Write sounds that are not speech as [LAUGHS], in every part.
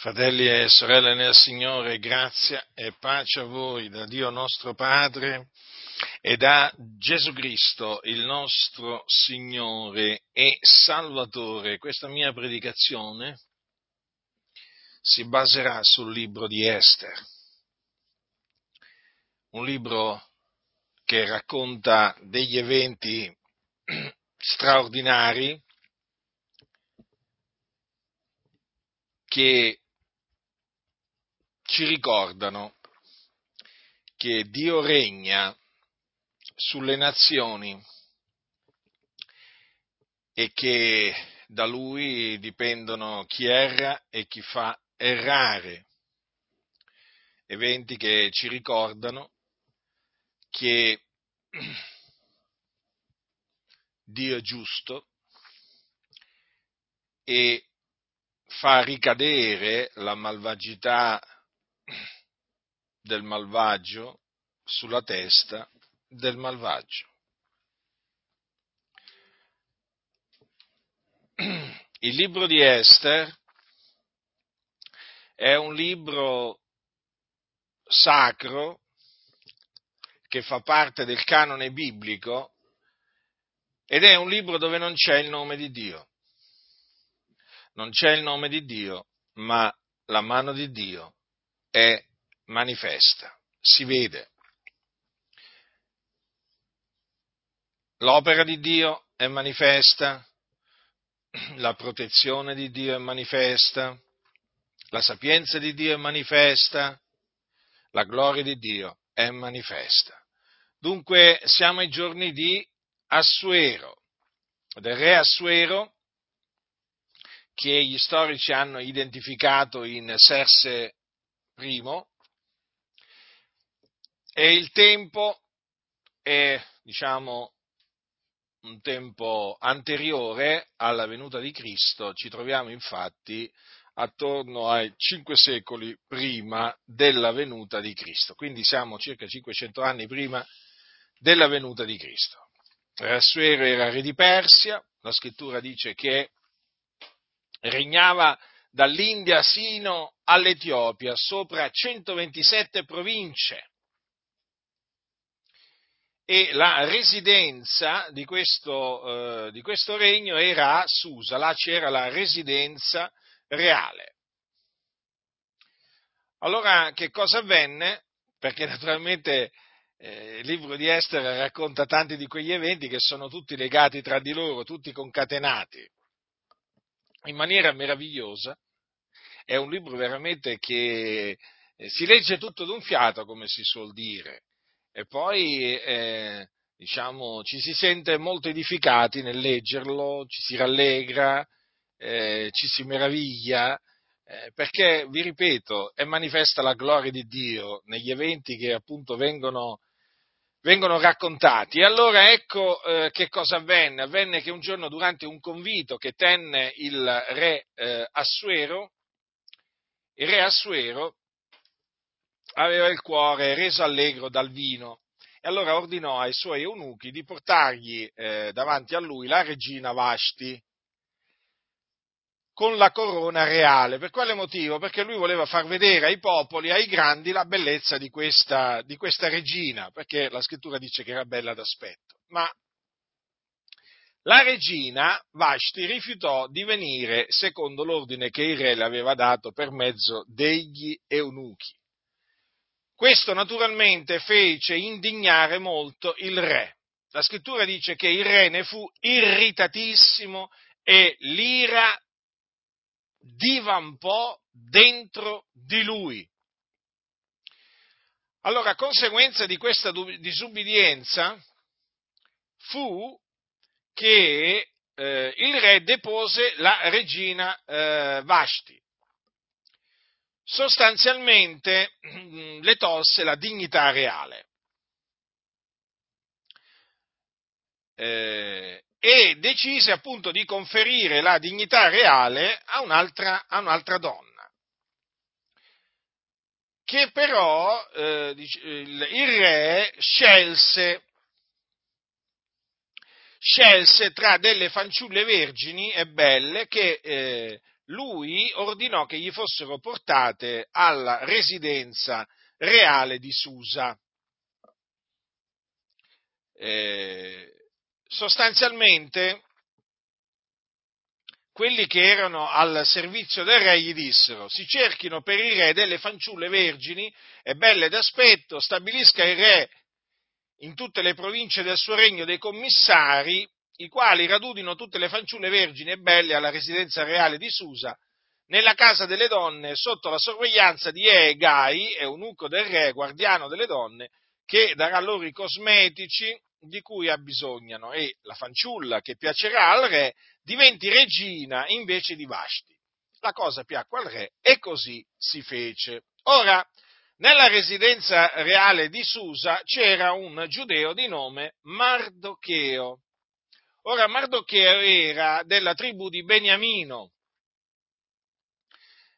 Fratelli e sorelle nel Signore, grazia e pace a voi da Dio nostro Padre e da Gesù Cristo, il nostro Signore e Salvatore. Questa mia predicazione si baserà sul libro di Esther, un libro che racconta degli eventi straordinari che ci ricordano che Dio regna sulle nazioni e che da Lui dipendono chi erra e chi fa errare. Eventi che ci ricordano che [CLEARS THROAT] Dio è giusto e fa ricadere la malvagità del malvagio sulla testa del malvagio. Il libro di Esther è un libro sacro che fa parte del canone biblico ed è un libro dove non c'è il nome di Dio. Non c'è il nome di Dio, ma la mano di Dio è manifesta, si vede. L'opera di Dio è manifesta, [CLEARS THROAT] la protezione di Dio è manifesta, la sapienza di Dio è manifesta, la gloria di Dio è manifesta. Dunque siamo ai giorni di Assuero, del re Assuero, che gli storici hanno identificato in Serse I, e il tempo è, diciamo, un tempo anteriore alla venuta di Cristo, ci troviamo infatti attorno ai cinque secoli prima della venuta di Cristo, quindi siamo circa 500 anni prima della venuta di Cristo. Rassuero era re di Persia, la scrittura dice che regnava dall'India sino all'Etiopia, sopra 127 province. E la residenza di questo, eh, di questo regno era a Susa, là c'era la residenza reale. Allora che cosa avvenne? Perché naturalmente eh, il libro di Esther racconta tanti di quegli eventi che sono tutti legati tra di loro, tutti concatenati in maniera meravigliosa. È un libro veramente che eh, si legge tutto d'un fiato, come si suol dire, e poi eh, diciamo, ci si sente molto edificati nel leggerlo, ci si rallegra, eh, ci si meraviglia, eh, perché, vi ripeto, è manifesta la gloria di Dio negli eventi che appunto vengono vengono raccontati. E allora ecco eh, che cosa avvenne. Avvenne che un giorno durante un convito che tenne il re eh, Assuero, il re Assuero aveva il cuore reso allegro dal vino e allora ordinò ai suoi eunuchi di portargli eh, davanti a lui la regina Vashti, con la corona reale. Per quale motivo? Perché lui voleva far vedere ai popoli, ai grandi, la bellezza di questa, di questa regina, perché la scrittura dice che era bella d'aspetto. Ma la regina Vashti rifiutò di venire secondo l'ordine che il re le aveva dato per mezzo degli eunuchi. Questo naturalmente fece indignare molto il re. La scrittura dice che il re ne fu irritatissimo e l'ira divampò dentro di lui. Allora, conseguenza di questa disubbidienza fu che eh, il re depose la regina eh, Vashti. Sostanzialmente [CLEARS THROAT] le tolse la dignità reale. Eh, e decise appunto di conferire la dignità reale a un'altra, a un'altra donna che però eh, il re scelse, scelse tra delle fanciulle vergini e belle che eh, lui ordinò che gli fossero portate alla residenza reale di Susa. Eh, sostanzialmente quelli che erano al servizio del re gli dissero si cerchino per il re delle fanciulle vergini e belle d'aspetto, stabilisca il re in tutte le province del suo regno dei commissari, i quali radunino tutte le fanciulle vergini e belle alla residenza reale di Susa, nella casa delle donne, sotto la sorveglianza di Egai, eunuco del re, guardiano delle donne, che darà loro i cosmetici di cui abbisognano e la fanciulla che piacerà al re diventi regina invece di Vashti. La cosa piacque al re e così si fece. Ora, nella residenza reale di Susa c'era un giudeo di nome Mardocheo. Ora Mardocheo era della tribù di Beniamino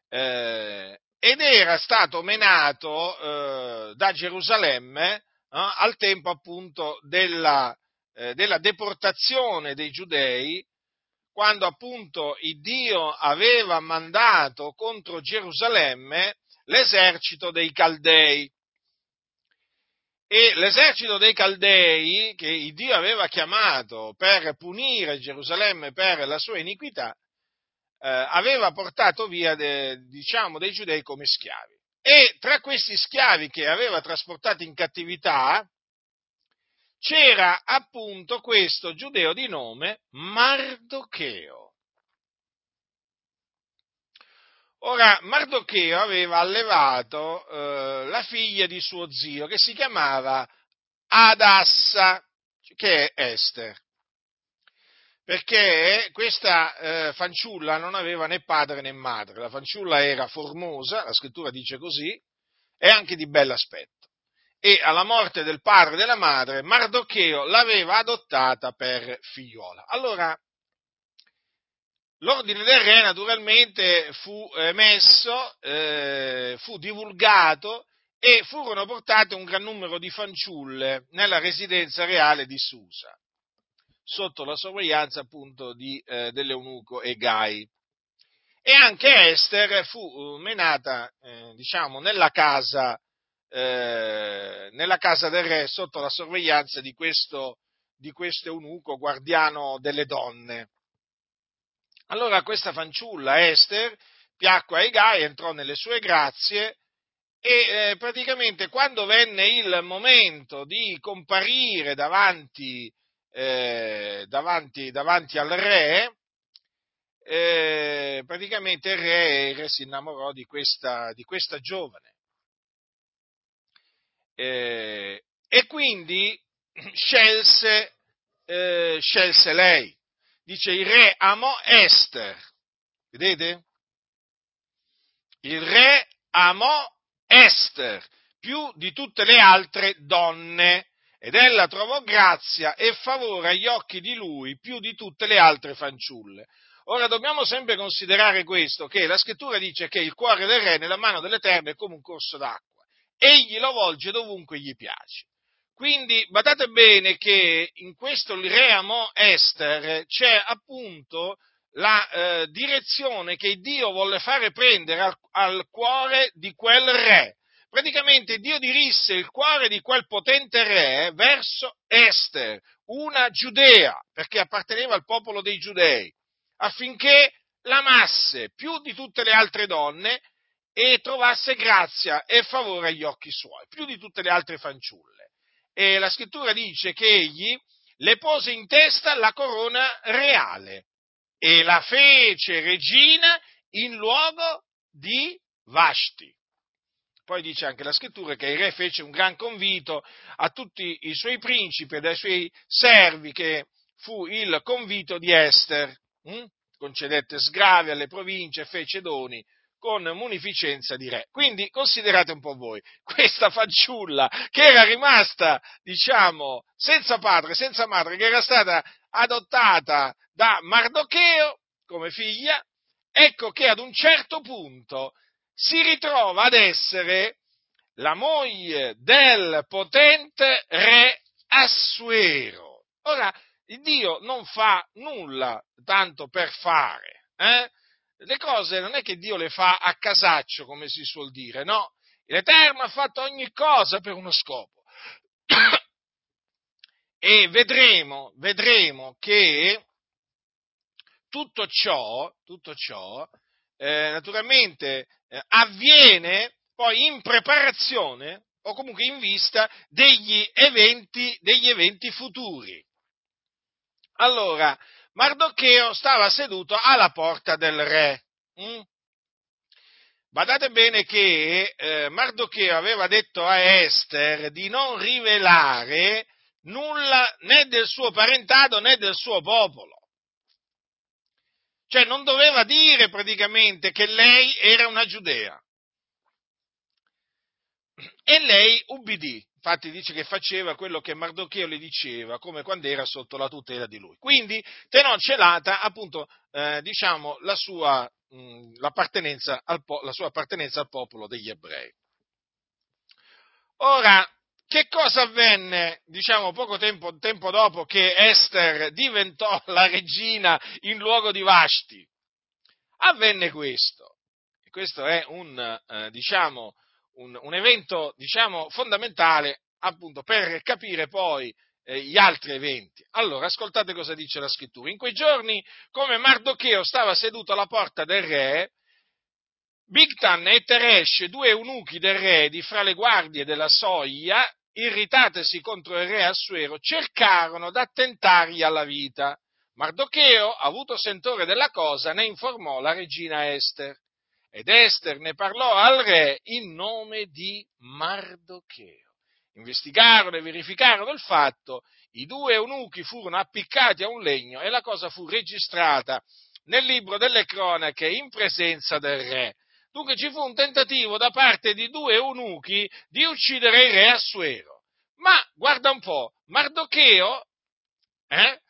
eh, ed era stato menato eh, da Gerusalemme al tempo appunto della, eh, della deportazione dei giudei quando appunto Dio aveva mandato contro Gerusalemme l'esercito dei Caldei. E l'esercito dei Caldei, che Dio aveva chiamato per punire Gerusalemme per la sua iniquità, eh, aveva portato via de, diciamo, dei giudei come schiavi. E tra questi schiavi che aveva trasportati in cattività c'era appunto questo giudeo di nome Mardocheo. Ora, Mardocheo aveva allevato eh, la figlia di suo zio, che si chiamava Adassa, che è Esther, perché questa eh, fanciulla non aveva né padre né madre, la fanciulla era formosa, la scrittura dice così, e anche di bell'aspetto. E alla morte del padre e della madre, Mardocheo l'aveva adottata per figliuola. Allora, L'ordine del re naturalmente fu emesso, eh, fu divulgato e furono portate un gran numero di fanciulle nella residenza reale di Susa, sotto la sorveglianza appunto di, eh, dell'eunuco Egai. E anche Esther fu menata, eh, diciamo, nella casa, eh, nella casa del re sotto la sorveglianza di questo, di questo eunuco guardiano delle donne. Allora questa fanciulla, Esther, piacque ai Gai, entrò nelle sue grazie e eh, praticamente quando venne il momento di comparire davanti, eh, davanti, davanti al re, eh, praticamente il re, il re, si innamorò di questa, di questa giovane. Eh, e quindi [CLEARS THROAT] scelse, eh, scelse lei dice il re amò Esther. Vedete? Il re amò Esther più di tutte le altre donne ed ella trovò grazia e favore agli occhi di lui più di tutte le altre fanciulle. Ora dobbiamo sempre considerare questo, che la scrittura dice che il cuore del re nella mano dell'Eterno è come un corso d'acqua, egli lo volge dovunque gli piace. Quindi badate bene che in questo il re amò Esther c'è appunto la eh, direzione che Dio volle fare prendere al, al cuore di quel re. Praticamente Dio dirisse il cuore di quel potente re verso Esther, una giudea, perché apparteneva al popolo dei giudei, affinché l'amasse più di tutte le altre donne e trovasse grazia e favore agli occhi suoi, più di tutte le altre fanciulle e la scrittura dice che egli le pose in testa la corona reale e la fece regina in luogo di Vashti. Poi dice anche la scrittura che il re fece un gran convito a tutti i suoi principi e ai suoi servi, che fu il convito di Esther. Hm? Concedette sgravi alle province, fece doni con munificenza di re. Quindi considerate un po' voi, [LAUGHS] questa fanciulla che era rimasta, diciamo, senza padre, senza madre, che era stata adottata da Mardocheo come figlia, ecco che ad un certo punto si ritrova ad essere la moglie del potente re Assuero. Ora, Dio non fa nulla tanto per fare, eh? le cose non è che Dio le fa a casaccio, come si suol dire, no. L'Eterno ha fatto ogni cosa per uno scopo. [COUGHS] e vedremo, vedremo che tutto ciò, tutto ciò eh, naturalmente eh, avviene poi in preparazione o comunque in vista degli eventi, degli eventi futuri. Allora, Mardocheo stava seduto alla porta del re. Mm? Badate bene che eh, Mardocheo aveva detto a Esther di non rivelare nulla né del suo parentado né del suo popolo. Cioè non doveva dire praticamente che lei era una giudea. E lei ubbidì, infatti dice che faceva quello che Mardocheo le diceva, come quando era sotto la tutela di lui. Quindi tenò celata appunto, eh, diciamo, la sua, mh, l'appartenenza al, la sua appartenenza al popolo degli ebrei. Ora, che cosa avvenne, diciamo, poco tempo, tempo, dopo che Esther diventò [LAUGHS] la regina in luogo di Vashti? Avvenne questo. E questo è un, eh, diciamo, un, un evento diciamo, fondamentale appunto per capire poi eh, gli altri eventi. Allora, ascoltate cosa dice la scrittura. In quei giorni, come Mardocheo stava seduto alla porta del re, Bigtan e Teresh, due eunuchi del re di fra le guardie della soglia, irritatesi contro il re Assuero, cercarono d'attentargli alla vita. Mardocheo, avuto sentore della cosa, ne informò la regina Ester. Ed Ester ne parlò al re in nome di Mardocheo. Investigarono e verificarono il fatto, i due eunuchi furono appiccati a un legno e la cosa fu registrata nel libro delle cronache in presenza del re. Dunque ci fu un tentativo da parte di due eunuchi di uccidere il re Assuero. Ma guarda un po', Mardocheo eh,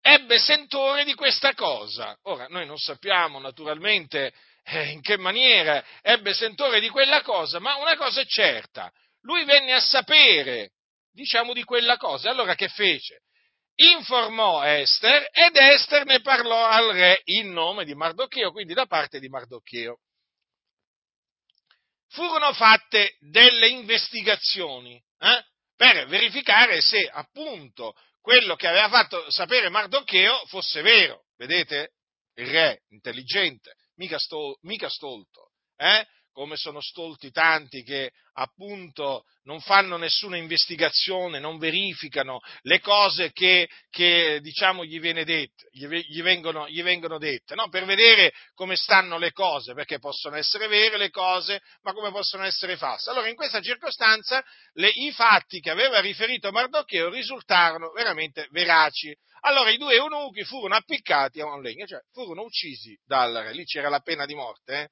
ebbe sentore di questa cosa. Ora, noi non sappiamo naturalmente eh, in che maniera ebbe sentore di quella cosa, ma una cosa è certa, lui venne a sapere, diciamo, di quella cosa. Allora che fece? Informò Esther ed Esther ne parlò al re in nome di Mardocheo, quindi da parte di Mardocheo. Furono fatte delle investigazioni eh, per verificare se appunto quello che aveva fatto sapere Mardocheo fosse vero. Vedete? Il re, intelligente, mica, stol- mica stolto, eh? Come sono stolti tanti che appunto non fanno nessuna investigazione, non verificano le cose che, che diciamo gli, dette, gli, vengono, gli vengono, dette, no? per vedere come stanno le cose, perché possono essere vere le cose, ma come possono essere false. Allora in questa circostanza le, i fatti che aveva riferito Mardocheo risultarono veramente veraci. Allora i due eunuchi furono appiccati a un legno, cioè furono uccisi dal re, lì c'era la pena di morte. Eh?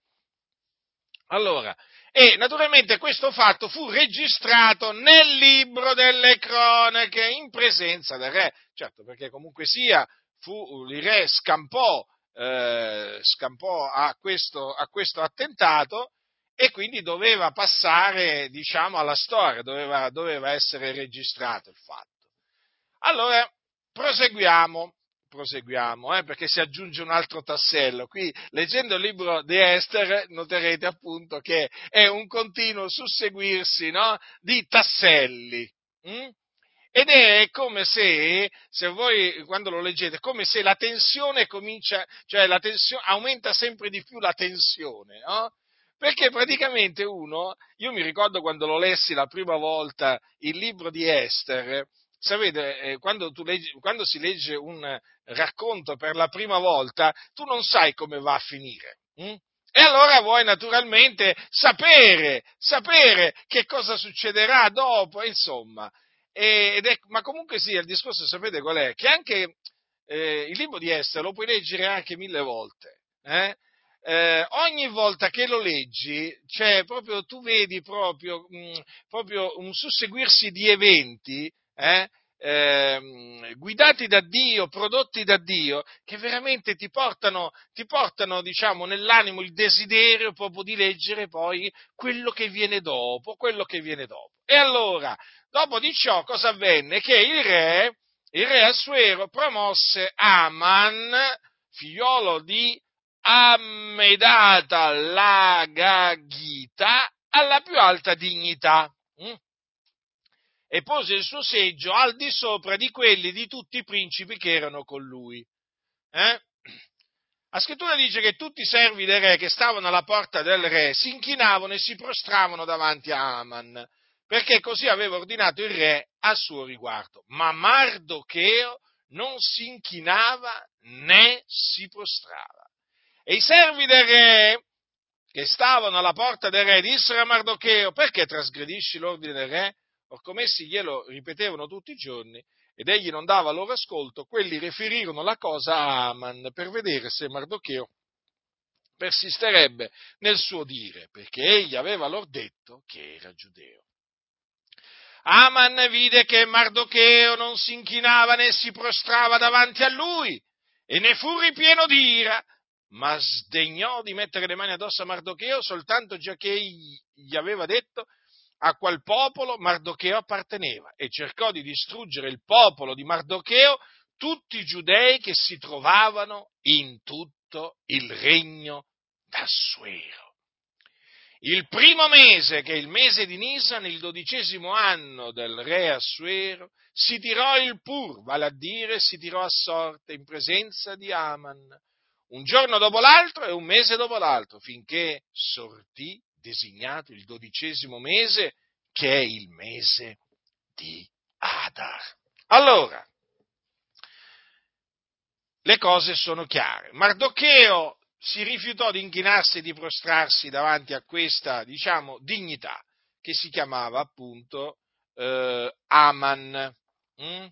Allora, e naturalmente questo fatto fu registrato nel libro delle cronache in presenza del re, certo perché comunque sia fu, il re scampò, eh, scampò a, questo, a questo attentato e quindi doveva passare diciamo, alla storia, doveva, doveva essere registrato il fatto. Allora, proseguiamo proseguiamo, eh, perché si aggiunge un altro tassello. Qui, leggendo il libro di Esther, noterete appunto che è un continuo susseguirsi no, di tasselli. Hm? Ed è come se, se voi quando lo leggete, come se la tensione comincia, cioè la tensione, aumenta sempre di più la tensione, no? Perché praticamente uno, io mi ricordo quando lo lessi la prima volta il libro di Esther, sapete, eh, quando, leggi, quando, si legge un racconto per la prima volta, tu non sai come va a finire. Hm? E allora vuoi naturalmente sapere, sapere che cosa succederà dopo, insomma. Ed è, ma comunque sì, il discorso sapete qual è? Che anche eh, il libro di Esther lo puoi leggere anche mille volte. Eh? Eh, ogni volta che lo leggi, cioè proprio, tu vedi proprio, mh, mm, proprio un susseguirsi di eventi eh, eh, guidati da Dio, prodotti da Dio, che veramente ti portano, ti portano diciamo, nell'animo il desiderio proprio di leggere poi quello che viene dopo, quello che viene dopo. E allora, dopo di ciò, cosa avvenne? Che il re, il re Assuero promosse Aman, figliolo di ammedata la Gagita alla più alta dignità hm? E pose il suo seggio al di sopra di quelli di tutti i principi che erano con lui. Eh? La scrittura dice che tutti i servi del re che stavano alla porta del re si inchinavano e si prostravano davanti a Aman, perché così aveva ordinato il re a suo riguardo. Ma Mardocheo non si inchinava né si prostrava. E i servi del re che stavano alla porta del re dissero a Mardocheo, perché trasgredisci l'ordine del re? Or come essi glielo ripetevano tutti i giorni, ed egli non dava loro ascolto, quelli riferirono la cosa a Aman per vedere se Mardocheo persisterebbe nel suo dire, perché egli aveva loro detto che era giudeo. Aman vide che Mardocheo non si inchinava né si prostrava davanti a lui e ne fu ripieno di ira, ma sdegnò di mettere le mani addosso a Mardocheo soltanto già che egli gli aveva detto a qual popolo Mardocheo apparteneva e cercò di distruggere il popolo di Mardocheo, tutti i giudei che si trovavano in tutto il regno d'Assuero. Il primo mese, che è il mese di Nisan, il dodicesimo anno del re Assuero, si tirò il pur, vale a dire si tirò a sorte in presenza di Aman, un giorno dopo l'altro e un mese dopo l'altro, finché sortì designato il dodicesimo mese, che è il mese di Adar. Allora, le cose sono chiare. Mardocheo si rifiutò di inchinarsi e di prostrarsi davanti a questa, diciamo, dignità che si chiamava appunto eh, Aman. Mm?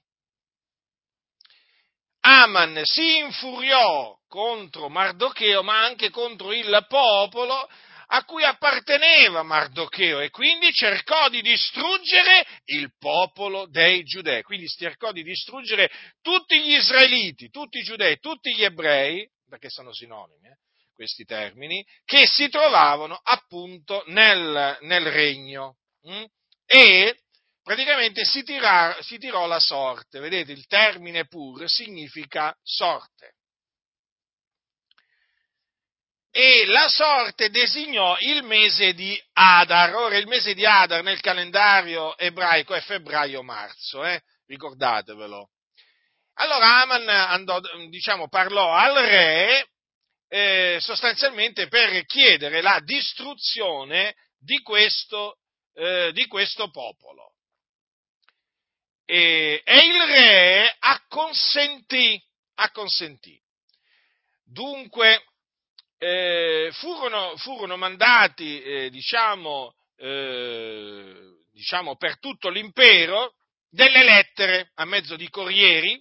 Aman si infuriò contro Mardocheo, ma anche contro il popolo a cui apparteneva Mardocheo e quindi cercò di distruggere il popolo dei giudei. Quindi cercò di distruggere tutti gli israeliti, tutti i giudei, tutti gli ebrei, perché sono sinonimi eh, questi termini, che si trovavano appunto nel, nel regno. Hm? E praticamente si, tira, si tirò la sorte. Vedete, il termine pur significa sorte e la sorte designò il mese di Adar. Ora il mese di Adar nel calendario ebraico è febbraio-marzo, eh? ricordatevelo. Allora Aman andò, diciamo, parlò al re eh, sostanzialmente per chiedere la distruzione di questo, eh, di questo popolo. E, e, il re acconsentì, acconsentì. Dunque, eh, furono, furono, mandati, eh, diciamo, eh, diciamo, per tutto l'impero delle lettere a mezzo di corrieri,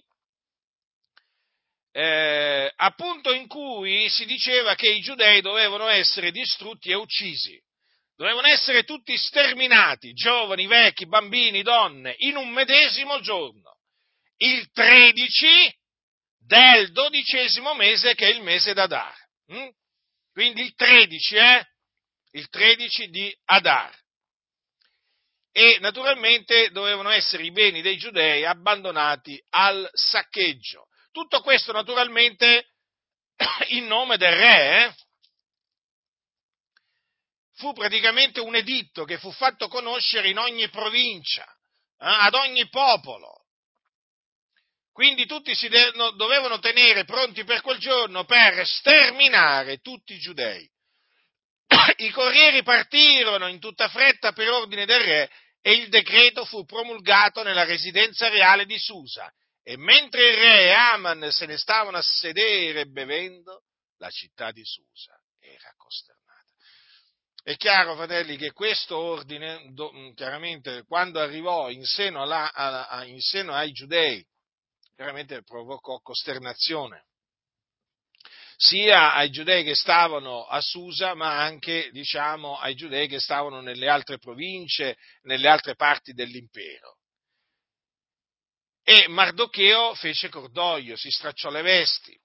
eh, appunto in cui si diceva che i giudei dovevano essere distrutti e uccisi, dovevano essere tutti sterminati, giovani, vecchi, bambini, donne, in un medesimo giorno, il 13 del dodicesimo mese che è il mese d'Adar. Hm? Quindi il 13, eh? Il 13 di Adar. E naturalmente dovevano essere i beni dei giudei abbandonati al saccheggio. Tutto questo naturalmente [COUGHS] in nome del re. Eh? Fu praticamente un editto che fu fatto conoscere in ogni provincia, eh? ad ogni popolo. Quindi tutti si de- dovevano tenere pronti per quel giorno per sterminare tutti i giudei. I corrieri partirono in tutta fretta per ordine del re e il decreto fu promulgato nella residenza reale di Susa. E mentre il re e Aman se ne stavano a sedere bevendo, la città di Susa era costernata. È chiaro, fratelli, che questo ordine, do, chiaramente, quando arrivò in seno, alla, a, in seno ai giudei, veramente provocò costernazione sia ai giudei che stavano a Susa, ma anche, diciamo, ai giudei che stavano nelle altre province, nelle altre parti dell'impero. E Mardocheo fece cordoglio, si stracciò le vesti,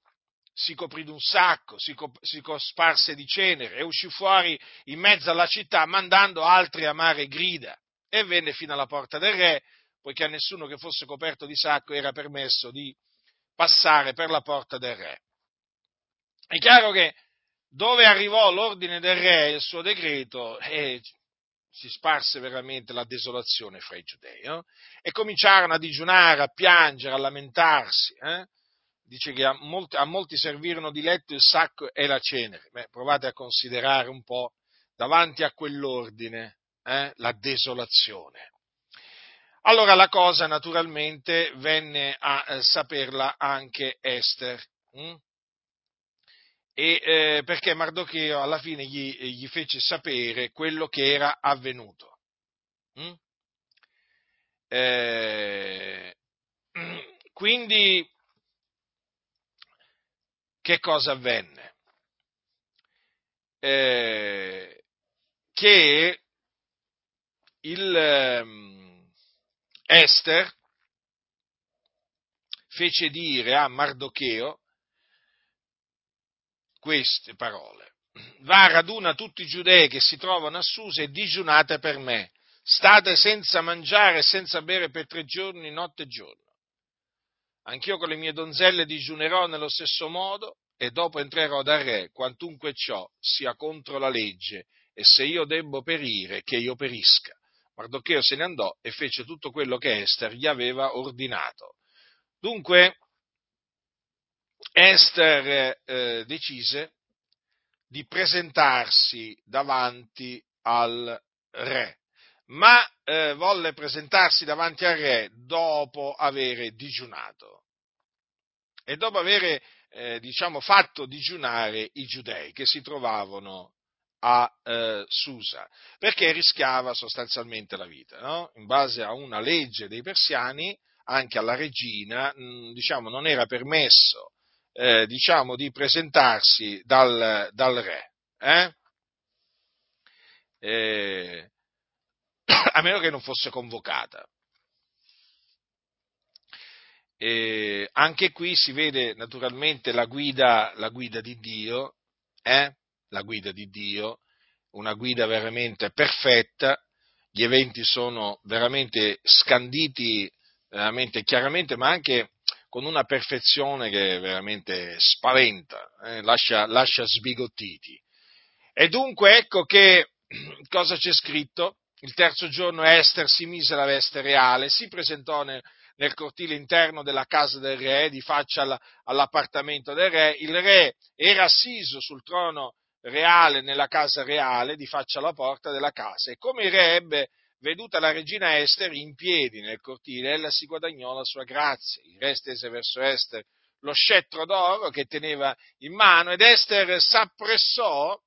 si coprì d'un sacco, si, cop- si cosparse di cenere e uscì fuori in mezzo alla città mandando altre amare grida e venne fino alla porta del re poiché a nessuno che fosse coperto di sacco era permesso di passare per la porta del re. È chiaro che dove arrivò l'ordine del re, il suo decreto, e si sparse veramente la desolazione fra i giudei, no? e cominciarono a digiunare, a piangere, a lamentarsi. Eh? Dice che a molti, a molti, servirono di letto il sacco e la cenere. Beh, provate a considerare un po' davanti a quell'ordine eh? la desolazione. Allora la cosa naturalmente venne a eh, saperla anche Esther. Hm? E, eh, perché Mardocheo alla fine gli, gli, fece sapere quello che era avvenuto. Hm? Eh, quindi, che cosa avvenne? Eh, che il, Esther fece dire a Mardocheo queste parole. Va, raduna tutti i giudei che si trovano a Susa e digiunate per me. State senza mangiare e senza bere per tre giorni, notte e giorno. Anch'io con le mie donzelle digiunerò nello stesso modo e dopo entrerò da re, quantunque ciò sia contro la legge, e se io debbo perire, che io perisca. Mardocheo se ne andò e fece tutto quello che Esther gli aveva ordinato. Dunque, Esther eh, decise di presentarsi davanti al re, ma eh, volle presentarsi davanti al re dopo avere digiunato e dopo avere eh, diciamo, fatto digiunare i giudei che si trovavano a eh, Susa, perché rischiava sostanzialmente la vita. No? In base a una legge dei persiani, anche alla regina, mh, diciamo, non era permesso eh, diciamo, di presentarsi dal, dal re? Eh, [COUGHS] a meno che non fosse convocata. E anche qui si vede naturalmente la guida, la guida di Dio, eh? La guida di Dio, una guida veramente perfetta, gli eventi sono veramente scanditi veramente chiaramente, ma anche con una perfezione che veramente spaventa, eh, lascia, lascia sbigottiti. E dunque ecco che [CLEARS THROAT] cosa c'è scritto? Il terzo giorno Esther si mise la veste reale, si presentò nel, nel cortile interno della casa del re, di faccia alla, all'appartamento del re. Il re era assiso sul trono reale nella casa reale, di faccia alla porta della casa. E come il re ebbe veduta la regina Esther in piedi nel cortile, ella si guadagnò la sua grazia. Il re stese verso Esther lo scettro d'oro che teneva in mano ed Esther s'appressò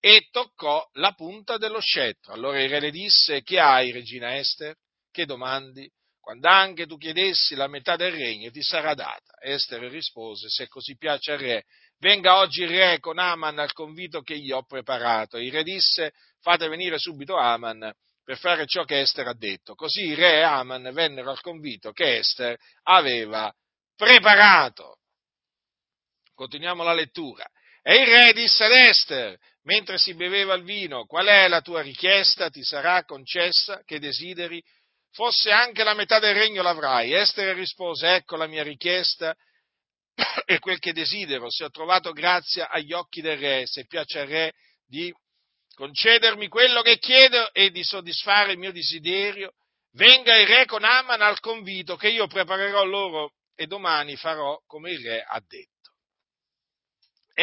e toccò la punta dello scettro. Allora il re le disse, che hai, regina Esther? Che domandi? Quando anche tu chiedessi la metà del regno ti sarà data. Esther rispose, se così piace al re, venga oggi il re con Aman al convito che gli ho preparato. Il re disse, fate venire subito Aman per fare ciò che Esther ha detto. Così il re e Aman vennero al convito che Esther aveva preparato. Continuiamo la lettura. E il re disse ad Esther, mentre si beveva il vino, qual è la tua richiesta? Ti sarà concessa che desideri? Fosse anche la metà del regno l'avrai. Esther rispose, ecco la mia richiesta [COUGHS] e quel che desidero, se ho trovato grazia agli occhi del re, se piace al re di concedermi quello che chiedo e di soddisfare il mio desiderio, venga il re con Aman al convito che io preparerò loro e domani farò come il re ha detto.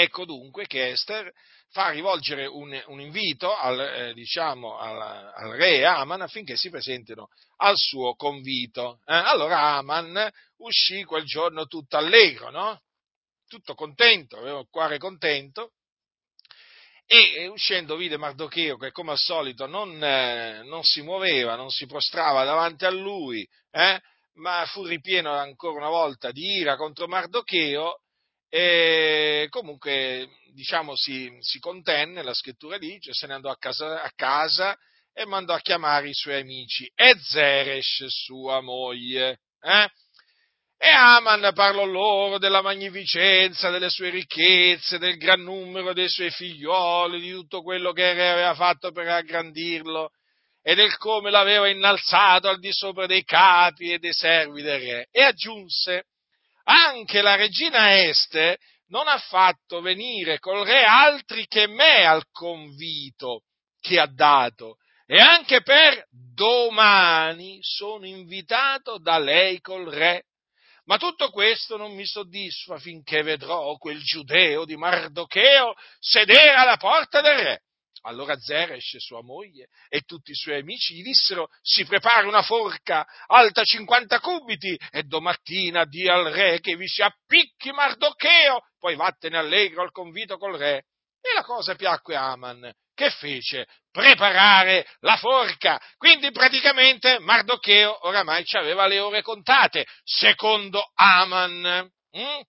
Ecco dunque che Esther fa rivolgere un, un invito al, eh, diciamo, al, al, re Aman affinché si presentino al suo convito. Eh, allora Aman uscì quel giorno tutto allegro, no? tutto contento, aveva il cuore contento, e uscendo vide Mardocheo che come al solito non, eh, non si muoveva, non si prostrava davanti a lui, eh, ma fu ripieno ancora una volta di ira contro Mardocheo e comunque diciamo si, si contenne, la scrittura dice, se ne andò a casa, a casa e mandò a chiamare i suoi amici e Zeresh sua moglie. Eh? E Aman parlò loro della magnificenza, delle sue ricchezze, del gran numero dei suoi figlioli, di tutto quello che aveva fatto per aggrandirlo e del come l'aveva innalzato al di sopra dei capi e dei servi del re. E aggiunse, anche la regina Este non ha fatto venire col re altri che me al convito che ha dato. E anche per domani sono invitato da lei col re. Ma tutto questo non mi soddisfa finché vedrò quel giudeo di Mardocheo sedere alla porta del re. Allora Zeresh, sua moglie, e tutti i suoi amici gli dissero, si prepari una forca alta 50 cubiti e domattina di al re che vi si appicchi Mardocheo, poi vattene allegro al convito col re. E la cosa piacque a Aman, che fece? Preparare la forca. Quindi praticamente Mardocheo oramai ci aveva le ore contate, secondo Aman, hm?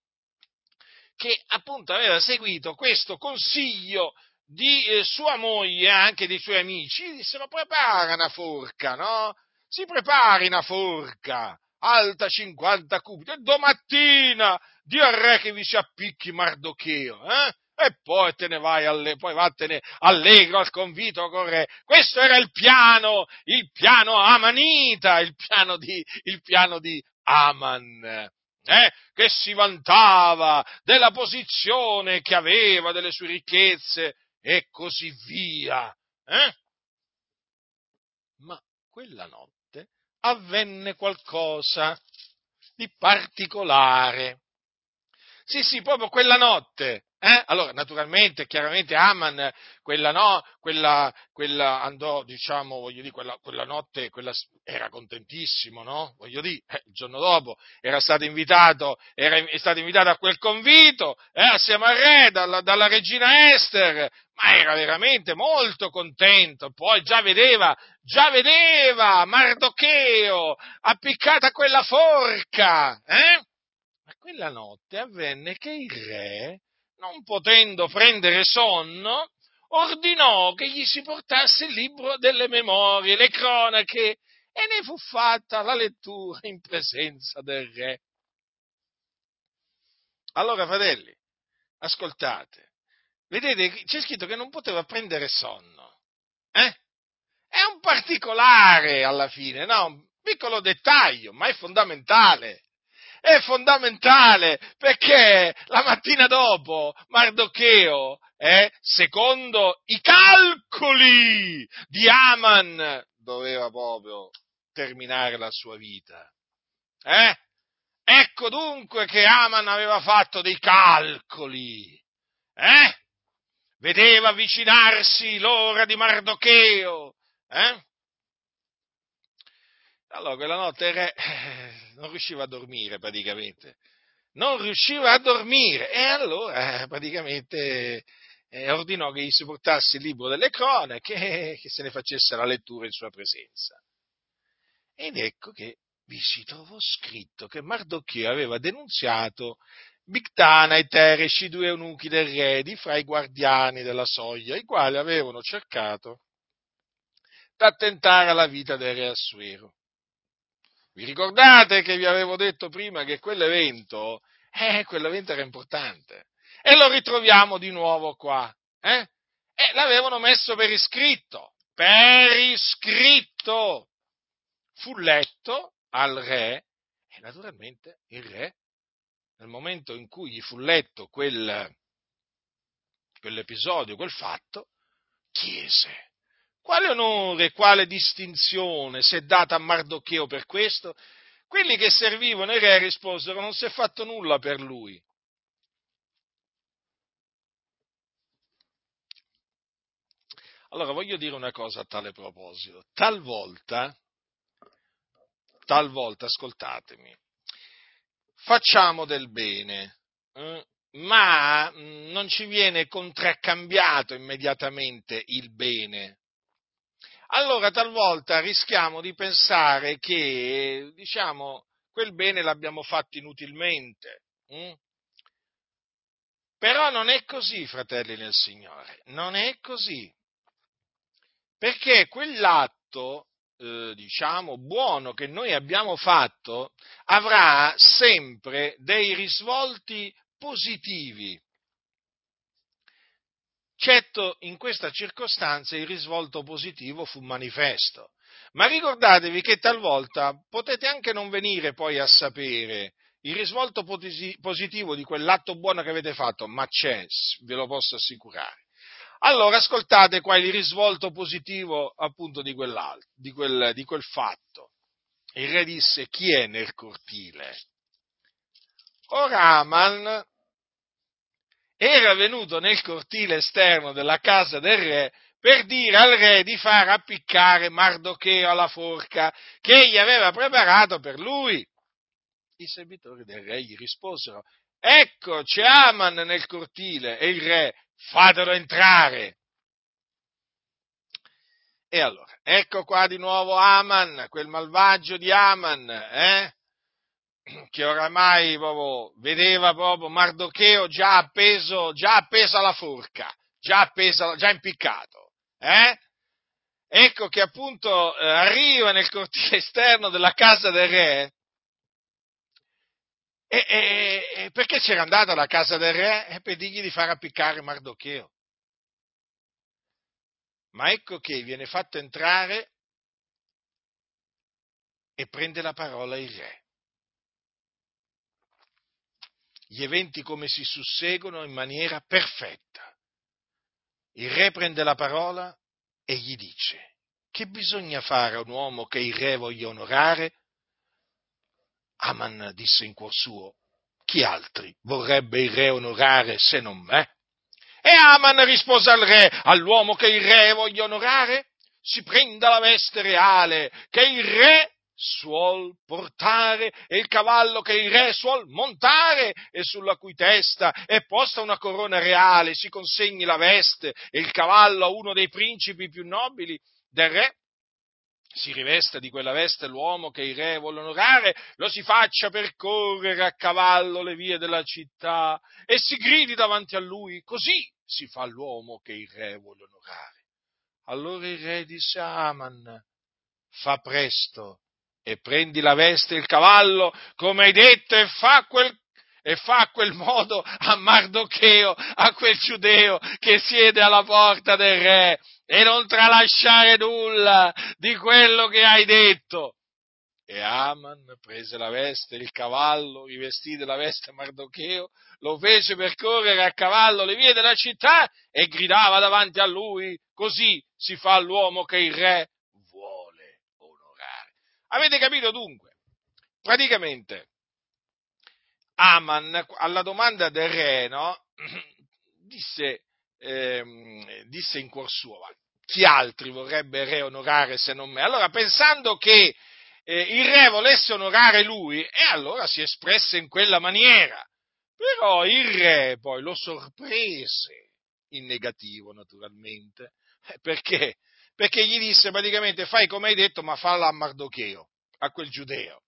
che appunto aveva seguito questo consiglio di eh, sua moglie e anche dei suoi amici, dissero prepara una forca, no? Si prepari una forca alta 50 cubiti e domattina Dio al re che vi si appicchi Mardocheo, eh? E poi te ne vai, alle, poi vattene allegro al convito con re. Questo era il piano, il piano Amanita, il piano di, il piano di Aman. Eh, che si vantava della posizione che aveva, delle sue ricchezze, e così via. Eh? Ma quella notte avvenne qualcosa di particolare. Sì, sì, proprio quella notte eh? Allora, naturalmente, chiaramente Aman quella, no, quella, quella andò, diciamo, voglio dire, quella, quella notte quella, era contentissimo, no? Voglio dire, eh, il giorno dopo era stato invitato, era è stato invitato a quel convito, eh, assieme al re, dalla, dalla regina Esther, ma era veramente molto contento, poi già vedeva, già vedeva Mardocheo appiccata quella forca, eh? Ma quella notte avvenne che il re non potendo prendere sonno, ordinò che gli si portasse il libro delle memorie, le cronache, e ne fu fatta la lettura in presenza del re. Allora, fratelli, ascoltate, vedete, c'è scritto che non poteva prendere sonno. Eh? È un particolare alla fine, no? Un piccolo dettaglio, ma è fondamentale è fondamentale perché la mattina dopo Mardocheo, eh, secondo i calcoli di Aman, doveva proprio terminare la sua vita. Eh? Ecco dunque che Aman aveva fatto dei calcoli. Eh? Vedeva avvicinarsi l'ora di Mardocheo. Eh? Allora, quella notte il re eh, non riusciva a dormire praticamente. Non riusciva a dormire e allora eh, praticamente eh, ordinò che gli si portasse il libro delle cronache e che se ne facesse la lettura in sua presenza. Ed ecco che vi si trovò scritto che Mardochio aveva denunziato Bictana e Teresci, due eunuchi del re, di fra i guardiani della soglia, i quali avevano cercato d'attentare alla vita del re Assuero. Vi ricordate che vi avevo detto prima che quell'evento, eh, quell'evento era importante. E lo ritroviamo di nuovo qua. Eh? E l'avevano messo per iscritto. Per iscritto. Fu letto al re e naturalmente il re, nel momento in cui gli fu letto quel, quell'episodio, quel fatto, chiese quale onore, quale distinzione si è data a Mardocheo per questo? Quelli che servivano i re risposero non si è fatto nulla per lui. Allora voglio dire una cosa a tale proposito. Talvolta, talvolta, ascoltatemi, facciamo del bene, eh, ma mm, non ci viene contraccambiato immediatamente il bene allora talvolta rischiamo di pensare che, diciamo, quel bene l'abbiamo fatto inutilmente. Hm? Però non è così, fratelli nel Signore, non è così. Perché quell'atto, eh, diciamo, buono che noi abbiamo fatto avrà sempre dei risvolti positivi. Certo, in questa circostanza il risvolto positivo fu manifesto, ma ricordatevi che talvolta potete anche non venire poi a sapere il risvolto positivo di quell'atto buono che avete fatto, ma c'è, ve lo posso assicurare. Allora ascoltate qua il risvolto positivo appunto di, di, quel, di quel fatto. Il re disse, chi è nel cortile? Ora Aman era venuto nel cortile esterno della casa del re per dire al re di far appiccare Mardocheo alla forca che egli aveva preparato per lui. I servitori del re gli risposero, ecco c'è Aman nel cortile e il re, fatelo entrare. E allora, ecco qua di nuovo Aman, quel malvagio di Aman, eh? Che oramai proprio, vedeva proprio Mardocheo già appeso, già appeso alla forca, già, appeso, già impiccato. Eh? Ecco che appunto eh, arriva nel cortile esterno della casa del re. E, e, e perché c'era andato alla casa del re? E per dirgli di far appiccare Mardocheo. Ma ecco che viene fatto entrare e prende la parola il re. Gli eventi come si susseguono in maniera perfetta. Il re prende la parola e gli dice, che bisogna fare a un uomo che il re voglia onorare? Aman disse in cuor suo, chi altri vorrebbe il re onorare se non me? E Aman rispose al re, all'uomo che il re voglia onorare, si prenda la veste reale che il re suol portare e il cavallo che il re suol montare e sulla cui testa è posta una corona reale, si consegni la veste e il cavallo a uno dei principi più nobili del re si rivesta di quella veste l'uomo che il re vuole onorare, lo si faccia percorrere a cavallo le vie della città e si gridi davanti a lui, così si fa l'uomo che il re vuole onorare. Allora il re disse a Aman, fa presto e prendi la veste e il cavallo, come hai detto, e fa quel e fa a quel modo a Mardocheo, a quel giudeo che siede alla porta del re, e non tralasciare nulla di quello che hai detto. E Aman prese la veste, il cavallo, rivestì della veste Mardocheo, lo fece percorrere a cavallo le vie della città e gridava davanti a lui, così si fa l'uomo che il re. Avete capito dunque? Praticamente, Aman, alla domanda del re, no? [CLEARS THROAT] disse, ehm, disse in cuor suo, chi altri vorrebbe re onorare se non me? Allora, pensando che eh, il re volesse onorare lui, e allora si espresse in quella maniera. Però il re poi lo sorprese, in negativo naturalmente, eh, [LAUGHS] perché? Perché gli disse praticamente fai come hai detto, ma falla a Mardocheo, a quel giudeo.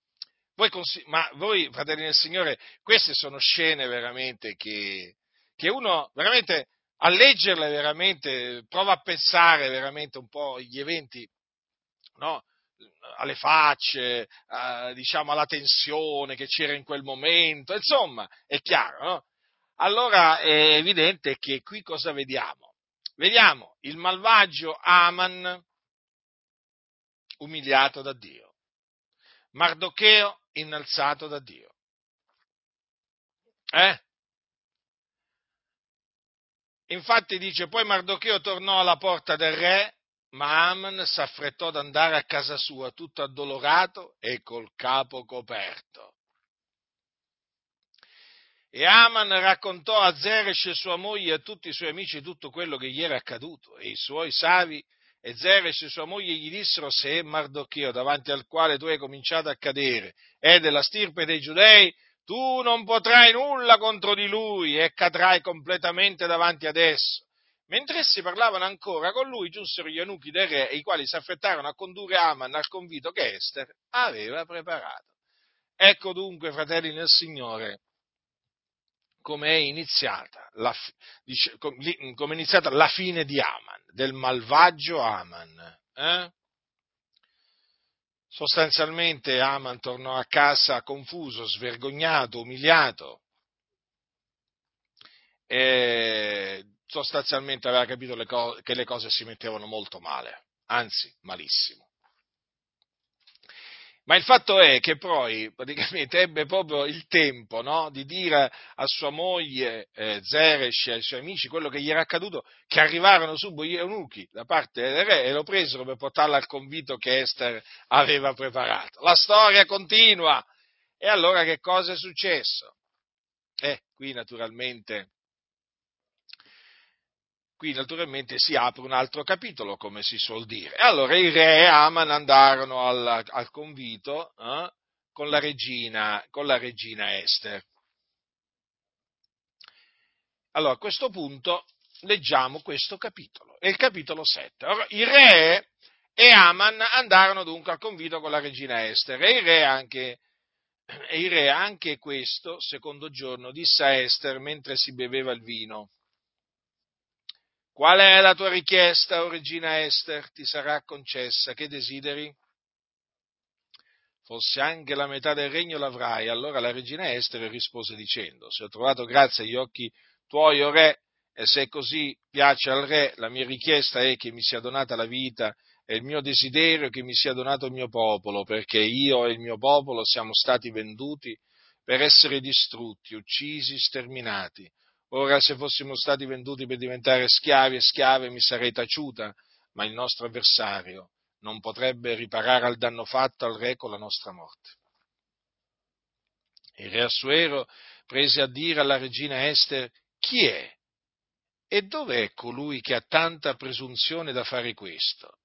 Voi, ma voi, fratelli del Signore, queste sono scene veramente che, che uno veramente a leggerle veramente prova a pensare veramente un po' gli eventi, no? alle facce, eh, diciamo alla tensione che c'era in quel momento, insomma, è chiaro, no? Allora è evidente che qui cosa vediamo? Vediamo il malvagio Aman umiliato da Dio, Mardocheo innalzato da Dio. Eh? Infatti dice, poi Mardocheo tornò alla porta del re, ma Aman s'affrettò ad andare a casa sua tutto addolorato e col capo coperto. E Aman raccontò a Zeresh sua moglie e a tutti i suoi amici tutto quello che gli era accaduto, e i suoi savi e Zeresh sua moglie gli dissero, se Mardocheo, davanti al quale tu hai cominciato a cadere, è della stirpe dei giudei, tu non potrai nulla contro di lui e cadrai completamente davanti ad esso. Mentre essi parlavano ancora, con lui giunsero gli eunuchi del re, i quali si affrettarono a condurre Aman al convito che Esther aveva preparato. Ecco dunque, fratelli nel Signore, come è iniziata la, come è iniziata la fine di Aman, del malvagio Aman. Eh? Sostanzialmente Aman tornò a casa confuso, svergognato, umiliato e sostanzialmente aveva capito le co- che le cose si mettevano molto male, anzi malissimo. Ma il fatto è che poi praticamente ebbe proprio il tempo no, di dire a sua moglie eh, Zeresh e ai suoi amici quello che gli era accaduto, che arrivarono subito gli eunuchi da parte del re e lo presero per portarlo al convito che Esther aveva preparato. La storia continua. E allora che cosa è successo? Eh, qui naturalmente qui naturalmente si apre un altro capitolo, come si suol dire. Allora il re e Aman andarono al, al convito eh, con, la regina, con la regina Esther. Allora, a questo punto leggiamo questo capitolo, è il capitolo 7. Allora, il re e Aman andarono dunque al convito con la regina Esther e il re anche, il re anche questo secondo giorno disse a Esther mentre si beveva il vino Qual è la tua richiesta, o regina Esther? Ti sarà concessa. Che desideri? Fosse anche la metà del regno l'avrai. Allora la regina Esther rispose dicendo, se ho trovato grazia agli occhi tuoi, o re, e se così piace al re, la mia richiesta è che mi sia donata la vita e il mio desiderio che mi sia donato il mio popolo, perché io e il mio popolo siamo stati venduti per essere distrutti, uccisi, sterminati. Ora se fossimo stati venduti per diventare schiavi e schiave mi sarei taciuta, ma il nostro avversario non potrebbe riparare al danno fatto al re con la nostra morte. Il re Assuero prese a dire alla regina Ester chi è e dov'è colui che ha tanta presunzione da fare questo?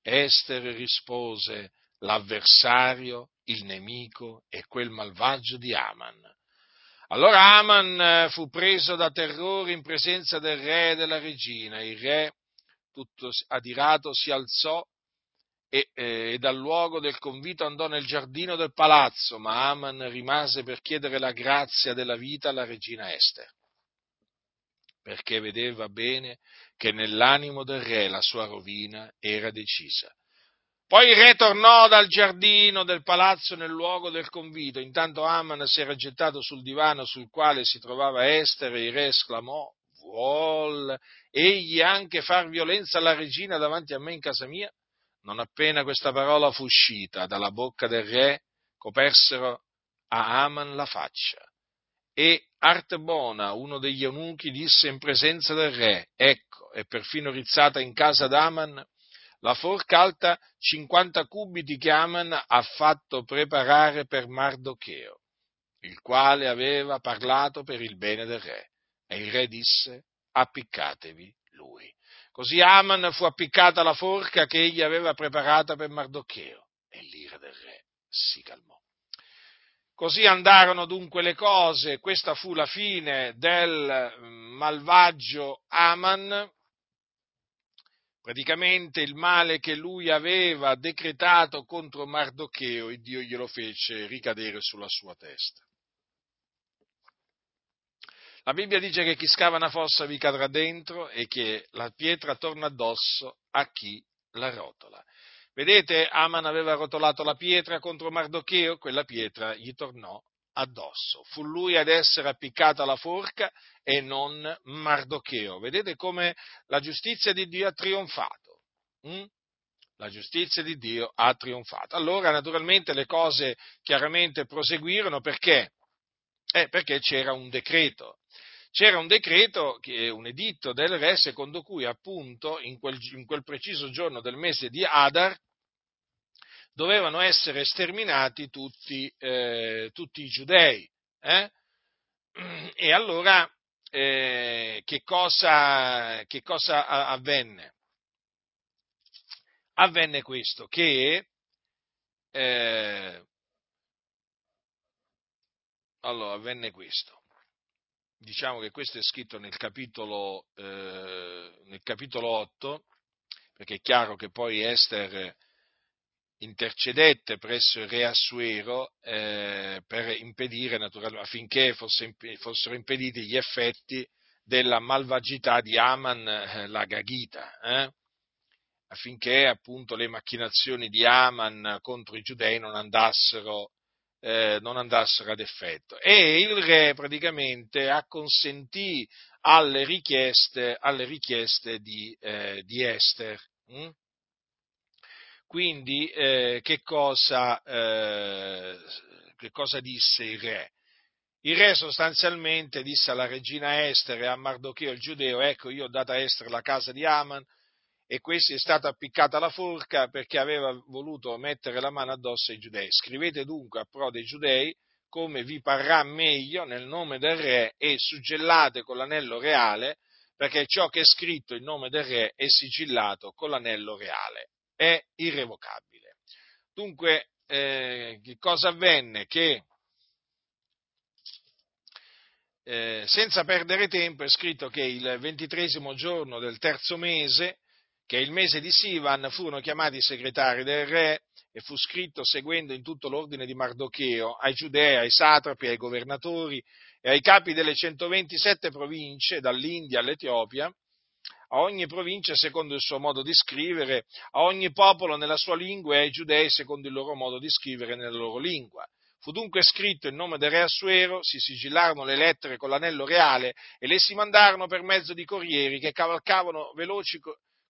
Ester rispose l'avversario, il nemico e quel malvagio di Aman allora Aman eh, fu preso da terrore in presenza del re e della regina. Il re, tutto adirato, si alzò e, eh, e, dal luogo del convito andò nel giardino del palazzo, ma Aman rimase per chiedere la grazia della vita alla regina Esther, perché vedeva bene che nell'animo del re la sua rovina era decisa. Poi il re tornò dal giardino del palazzo nel luogo del convito. Intanto Aman si era gettato sul divano sul quale si trovava Esther e il re esclamò: Vuol egli anche far violenza alla regina davanti a me in casa mia? Non appena questa parola fu uscita dalla bocca del re, copersero a Aman la faccia. E Artebona, uno degli eunuchi, disse in presenza del re: Ecco, è perfino rizzata in casa d'Aman la forca alta 50 cubiti che Aman ha fatto preparare per Mardocheo, il quale aveva parlato per il bene del re. E il re disse, appiccatevi lui. Così Aman fu appiccata la forca che egli aveva preparata per Mardocheo, e l'ira del re si calmò. Così andarono dunque le cose, questa fu la fine del malvagio Aman, praticamente il male che lui aveva decretato contro Mardocheo, il Dio glielo fece ricadere sulla sua testa. La Bibbia dice che chi scava una fossa vi cadrà dentro e che la pietra torna addosso a chi la rotola. Vedete, Aman aveva rotolato la pietra contro Mardocheo, quella pietra gli tornò addosso. Fu lui ad essere appiccato alla forca e non Mardocheo. Vedete come la giustizia di Dio ha trionfato. Mm? La giustizia di Dio ha trionfato. Allora, naturalmente, le cose chiaramente proseguirono perché? Eh, perché c'era un decreto. C'era un decreto, un editto del re, secondo cui appunto in quel, in quel preciso giorno del mese di Adar, dovevano essere sterminati tutti, eh, tutti i giudei. Eh? E allora eh, che, cosa, che cosa avvenne? Avvenne questo, che eh, allora avvenne questo. Diciamo che questo è scritto nel capitolo, eh, nel capitolo 8, perché è chiaro che poi Esther intercedette presso il re Assuero eh, per impedire, affinché fosse, fossero impediti gli effetti della malvagità di Aman eh, la Gagita, eh? affinché appunto le macchinazioni di Aman contro i giudei non andassero, eh, non andassero ad effetto. E il re praticamente acconsentì alle richieste, alle richieste di, eh, di Esther. Hm? Quindi eh, che, cosa, eh, che cosa disse il re? Il re sostanzialmente disse alla regina Esther e a Mardocheo il giudeo, ecco io ho dato a Esther la casa di Aman e questi è stata appiccata la forca perché aveva voluto mettere la mano addosso ai giudei. Scrivete dunque a pro dei giudei come vi parrà meglio nel nome del re e suggellate con l'anello reale perché ciò che è scritto in nome del re è sigillato con l'anello reale, è irrevocabile. Dunque, eh, che cosa avvenne? Che eh, senza perdere tempo è scritto che il ventitresimo giorno del terzo mese, che è il mese di Sivan, furono chiamati i segretari del re e fu scritto seguendo in tutto l'ordine di Mardocheo ai giudei, ai satrapi, ai governatori e ai capi delle 127 province, dall'India all'Etiopia, a ogni provincia secondo il suo modo di scrivere, a ogni popolo nella sua lingua e ai giudei secondo il loro modo di scrivere nella loro lingua. Fu dunque scritto il nome del re Assuero, si sigillarono le lettere con l'anello reale e le si mandarono per mezzo di corrieri che cavalcavano veloci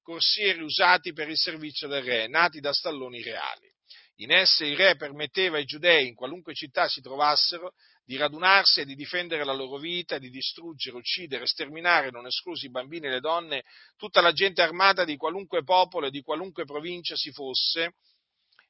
corsieri usati per il servizio del re, nati da stalloni reali. In esse il re permetteva ai giudei, in qualunque città si trovassero, di radunarsi e di difendere la loro vita, di distruggere, uccidere, sterminare, non esclusi i bambini e le donne, tutta la gente armata di qualunque popolo e di qualunque provincia si fosse,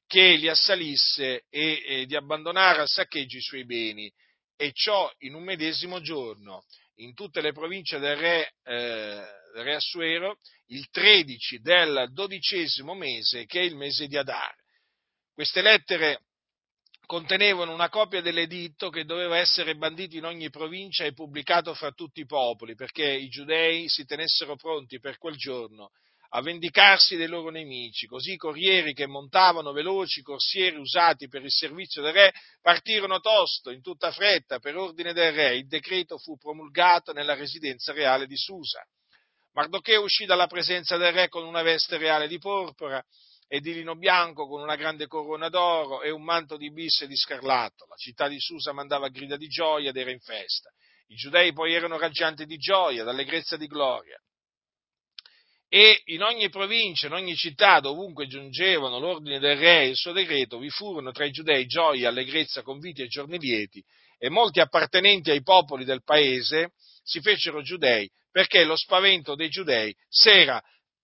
che li assalisse e, e di abbandonare al saccheggio i suoi beni, e ciò in un medesimo giorno, in tutte le province del re, eh, re Assuero, il 13 del dodicesimo mese, che è il mese di Adar. Queste lettere contenevano una copia dell'editto che doveva essere bandito in ogni provincia e pubblicato fra tutti i popoli, perché i giudei si tenessero pronti per quel giorno a vendicarsi dei loro nemici. Così i corrieri che montavano veloci, corsieri usati per il servizio del re, partirono tosto, in tutta fretta, per ordine del re. Il decreto fu promulgato nella residenza reale di Susa. Mardocheo uscì dalla presenza del re con una veste reale di porpora e di lino bianco con una grande corona d'oro e un manto di bisse e di scarlatto. La città di Susa mandava grida di gioia ed era in festa. I giudei poi erano raggianti di gioia, d'allegrezza e di gloria e in ogni provincia, in ogni città, dovunque giungevano l'ordine del re e il suo decreto, vi furono tra i giudei gioia, allegrezza, conviti e giorni lieti, e molti appartenenti ai popoli del paese si fecero giudei, perché lo spavento dei giudei s'era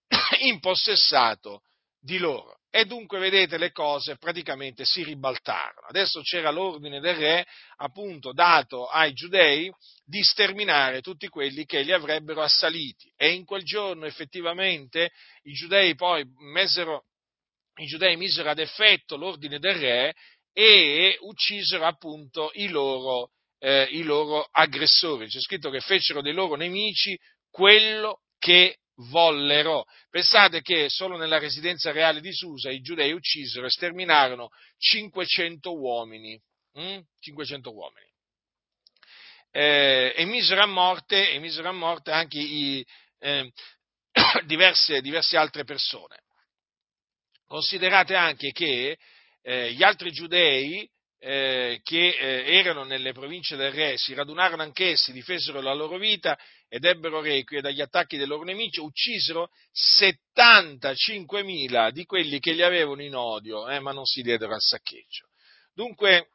[COUGHS] impossessato di loro. E dunque, vedete, le cose praticamente si ribaltarono. Adesso c'era l'ordine del re, appunto, dato ai giudei di sterminare tutti quelli che li avrebbero assaliti. E in quel giorno, effettivamente, i giudei poi misero, i giudei misero ad effetto l'ordine del re e uccisero appunto i loro, eh, i loro aggressori. C'è scritto che fecero dei loro nemici quello che vollero. Pensate che solo nella residenza reale di Susa i giudei uccisero e sterminarono 500 uomini. Hm? 500 uomini. Eh, e, misero a morte, e misero a morte anche i, eh, [COUGHS] diverse, diverse, altre persone. Considerate anche che eh, gli altri giudei eh, che eh, erano nelle province del re si radunarono anch'essi, difesero la loro vita ed ebbero requie dagli attacchi dei loro nemici, uccisero 75.000 di quelli che li avevano in odio, eh, ma non si diedero al saccheggio. Dunque,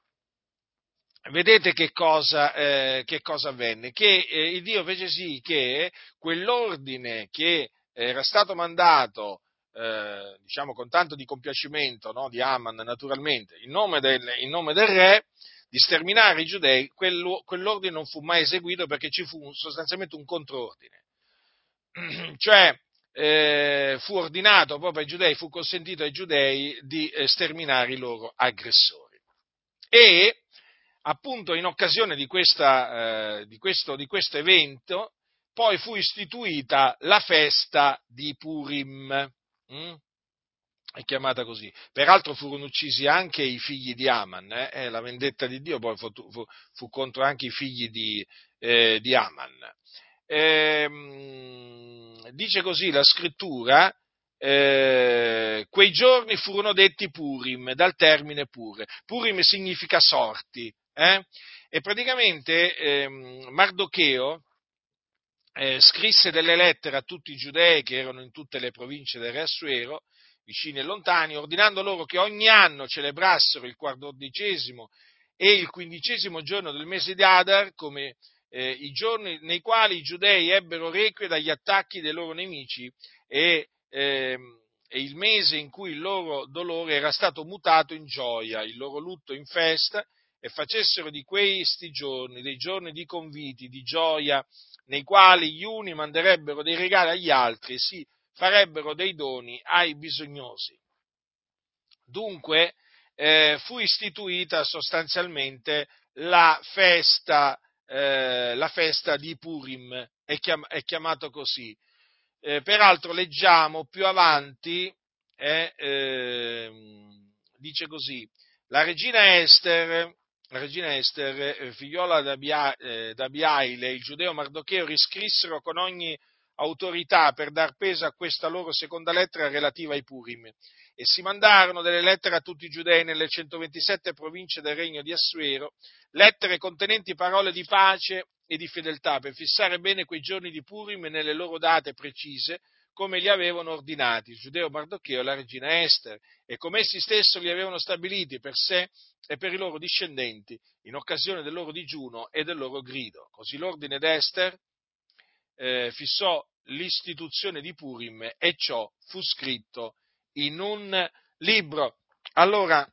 vedete che cosa, eh, che cosa avvenne? Che eh, il Dio fece sì che quell'ordine che era stato mandato eh, diciamo con tanto di compiacimento no, di Aman naturalmente, in nome, del, in nome del re, di sterminare i giudei, quello, quell'ordine non fu mai eseguito perché ci fu sostanzialmente un controordine. [CLEARS THROAT] cioè, eh, fu ordinato proprio ai giudei, fu consentito ai giudei di eh, sterminare i loro aggressori. E appunto in occasione di, questa, eh, di, questo, di questo evento poi fu istituita la festa di Purim. Mm? È chiamata così. Peraltro furono uccisi anche i figli di Aman, eh? eh la vendetta di Dio poi fu, fu, fu, contro anche i figli di, eh, di Aman. Ehm, dice così la scrittura, eh, quei giorni furono detti Purim, dal termine pure. Purim significa sorti. Eh? E praticamente ehm, Mardocheo, eh, scrisse delle lettere a tutti i giudei che erano in tutte le province del re Assuero vicini e lontani, ordinando loro che ogni anno celebrassero il quattordicesimo e il quindicesimo giorno del mese di Adar come eh, i giorni nei quali i giudei ebbero requie dagli attacchi dei loro nemici e, eh, e il mese in cui il loro dolore era stato mutato in gioia, il loro lutto in festa, e facessero di questi giorni dei giorni di conviti, di gioia, nei quali gli uni manderebbero dei regali agli altri e si farebbero dei doni ai bisognosi. Dunque eh, fu istituita sostanzialmente la festa, eh, la festa di Purim, è, chiam- è chiamato così. Eh, peraltro leggiamo più avanti, eh, ehm, dice così, la regina Esther la regina Ester, eh, figliola d'Abiaile, il giudeo Mardocheo riscrissero con ogni autorità per dar peso a questa loro seconda lettera relativa ai Purim e si mandarono delle lettere a tutti i giudei nelle 127 province del regno di Assuero, lettere contenenti parole di pace e di fedeltà per fissare bene quei giorni di Purim nelle loro date precise come li avevano ordinati il giudeo Mardocheo e la regina Ester, e come essi stessi li avevano stabiliti per sé e per i loro discendenti in occasione del loro digiuno e del loro grido. Così l'ordine d'Ester eh, fissò l'istituzione di Purim e ciò fu scritto in un libro. Allora,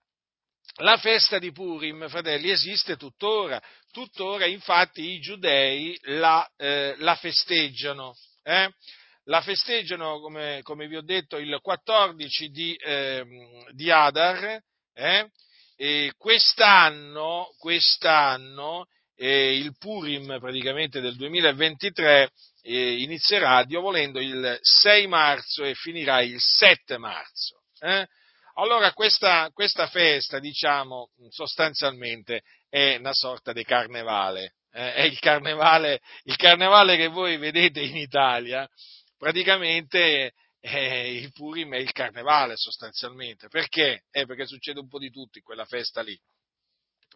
la festa di Purim, fratelli, esiste tuttora, tuttora infatti i giudei la, eh, la festeggiano. Eh? la festeggiano, come, come, vi ho detto, il 14 di, eh, di Adar, eh? e quest'anno, quest'anno eh, il Purim praticamente del 2023 eh, inizierà, Dio volendo, il 6 marzo e finirà il 7 marzo. Eh? Allora questa, questa, festa, diciamo, sostanzialmente è una sorta di carnevale, eh? è il carnevale, il carnevale che voi vedete in Italia, praticamente il Purim è il carnevale sostanzialmente. Perché? Eh, perché succede un po' di tutto in quella festa lì.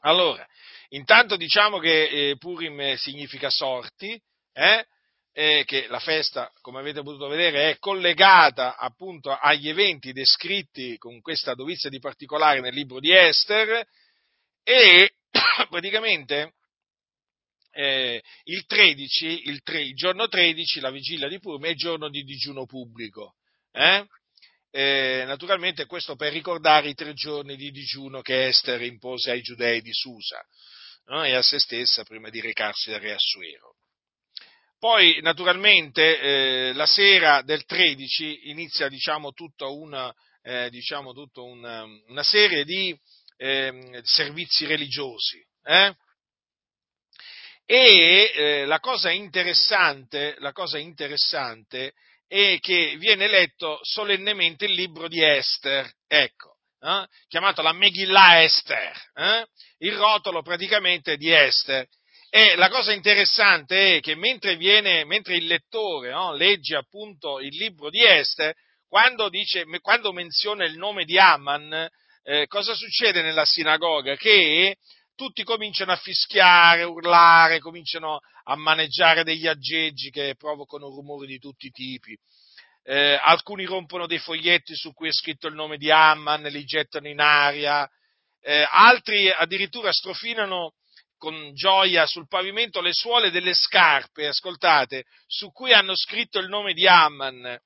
Allora, intanto diciamo che eh, Purim significa sorti, eh, che la festa, come avete potuto vedere, è collegata appunto agli eventi descritti con questa dovizia di particolare nel libro di Esther e [COUGHS] praticamente eh, il 13, il, tre, il, giorno 13, la vigilia di Purim, è giorno di digiuno pubblico. Eh? Eh, naturalmente questo per ricordare i tre giorni di digiuno che Esther impose ai giudei di Susa no? e a se stessa prima di recarsi da Re Assuero. Poi, naturalmente, eh, la sera del 13 inizia, diciamo, tutta una, eh, diciamo, tutta una, una serie di ehm, servizi religiosi. Eh? E eh, la, cosa la, cosa interessante, è che viene letto solennemente il libro di Esther, ecco, eh, chiamato la Megillah Esther, eh, il rotolo praticamente di Esther. E la cosa interessante è che mentre, viene, mentre il lettore no, legge appunto il libro di Esther, quando, dice, quando menziona il nome di Amman, eh, cosa succede nella sinagoga? Che tutti cominciano a fischiare, urlare, cominciano a maneggiare degli aggeggi che provocano rumori di tutti i tipi. Eh, alcuni rompono dei foglietti su cui è scritto il nome di Amman, li gettano in aria, eh, altri addirittura strofinano con gioia sul pavimento le suole delle scarpe, ascoltate, su cui hanno scritto il nome di Amman.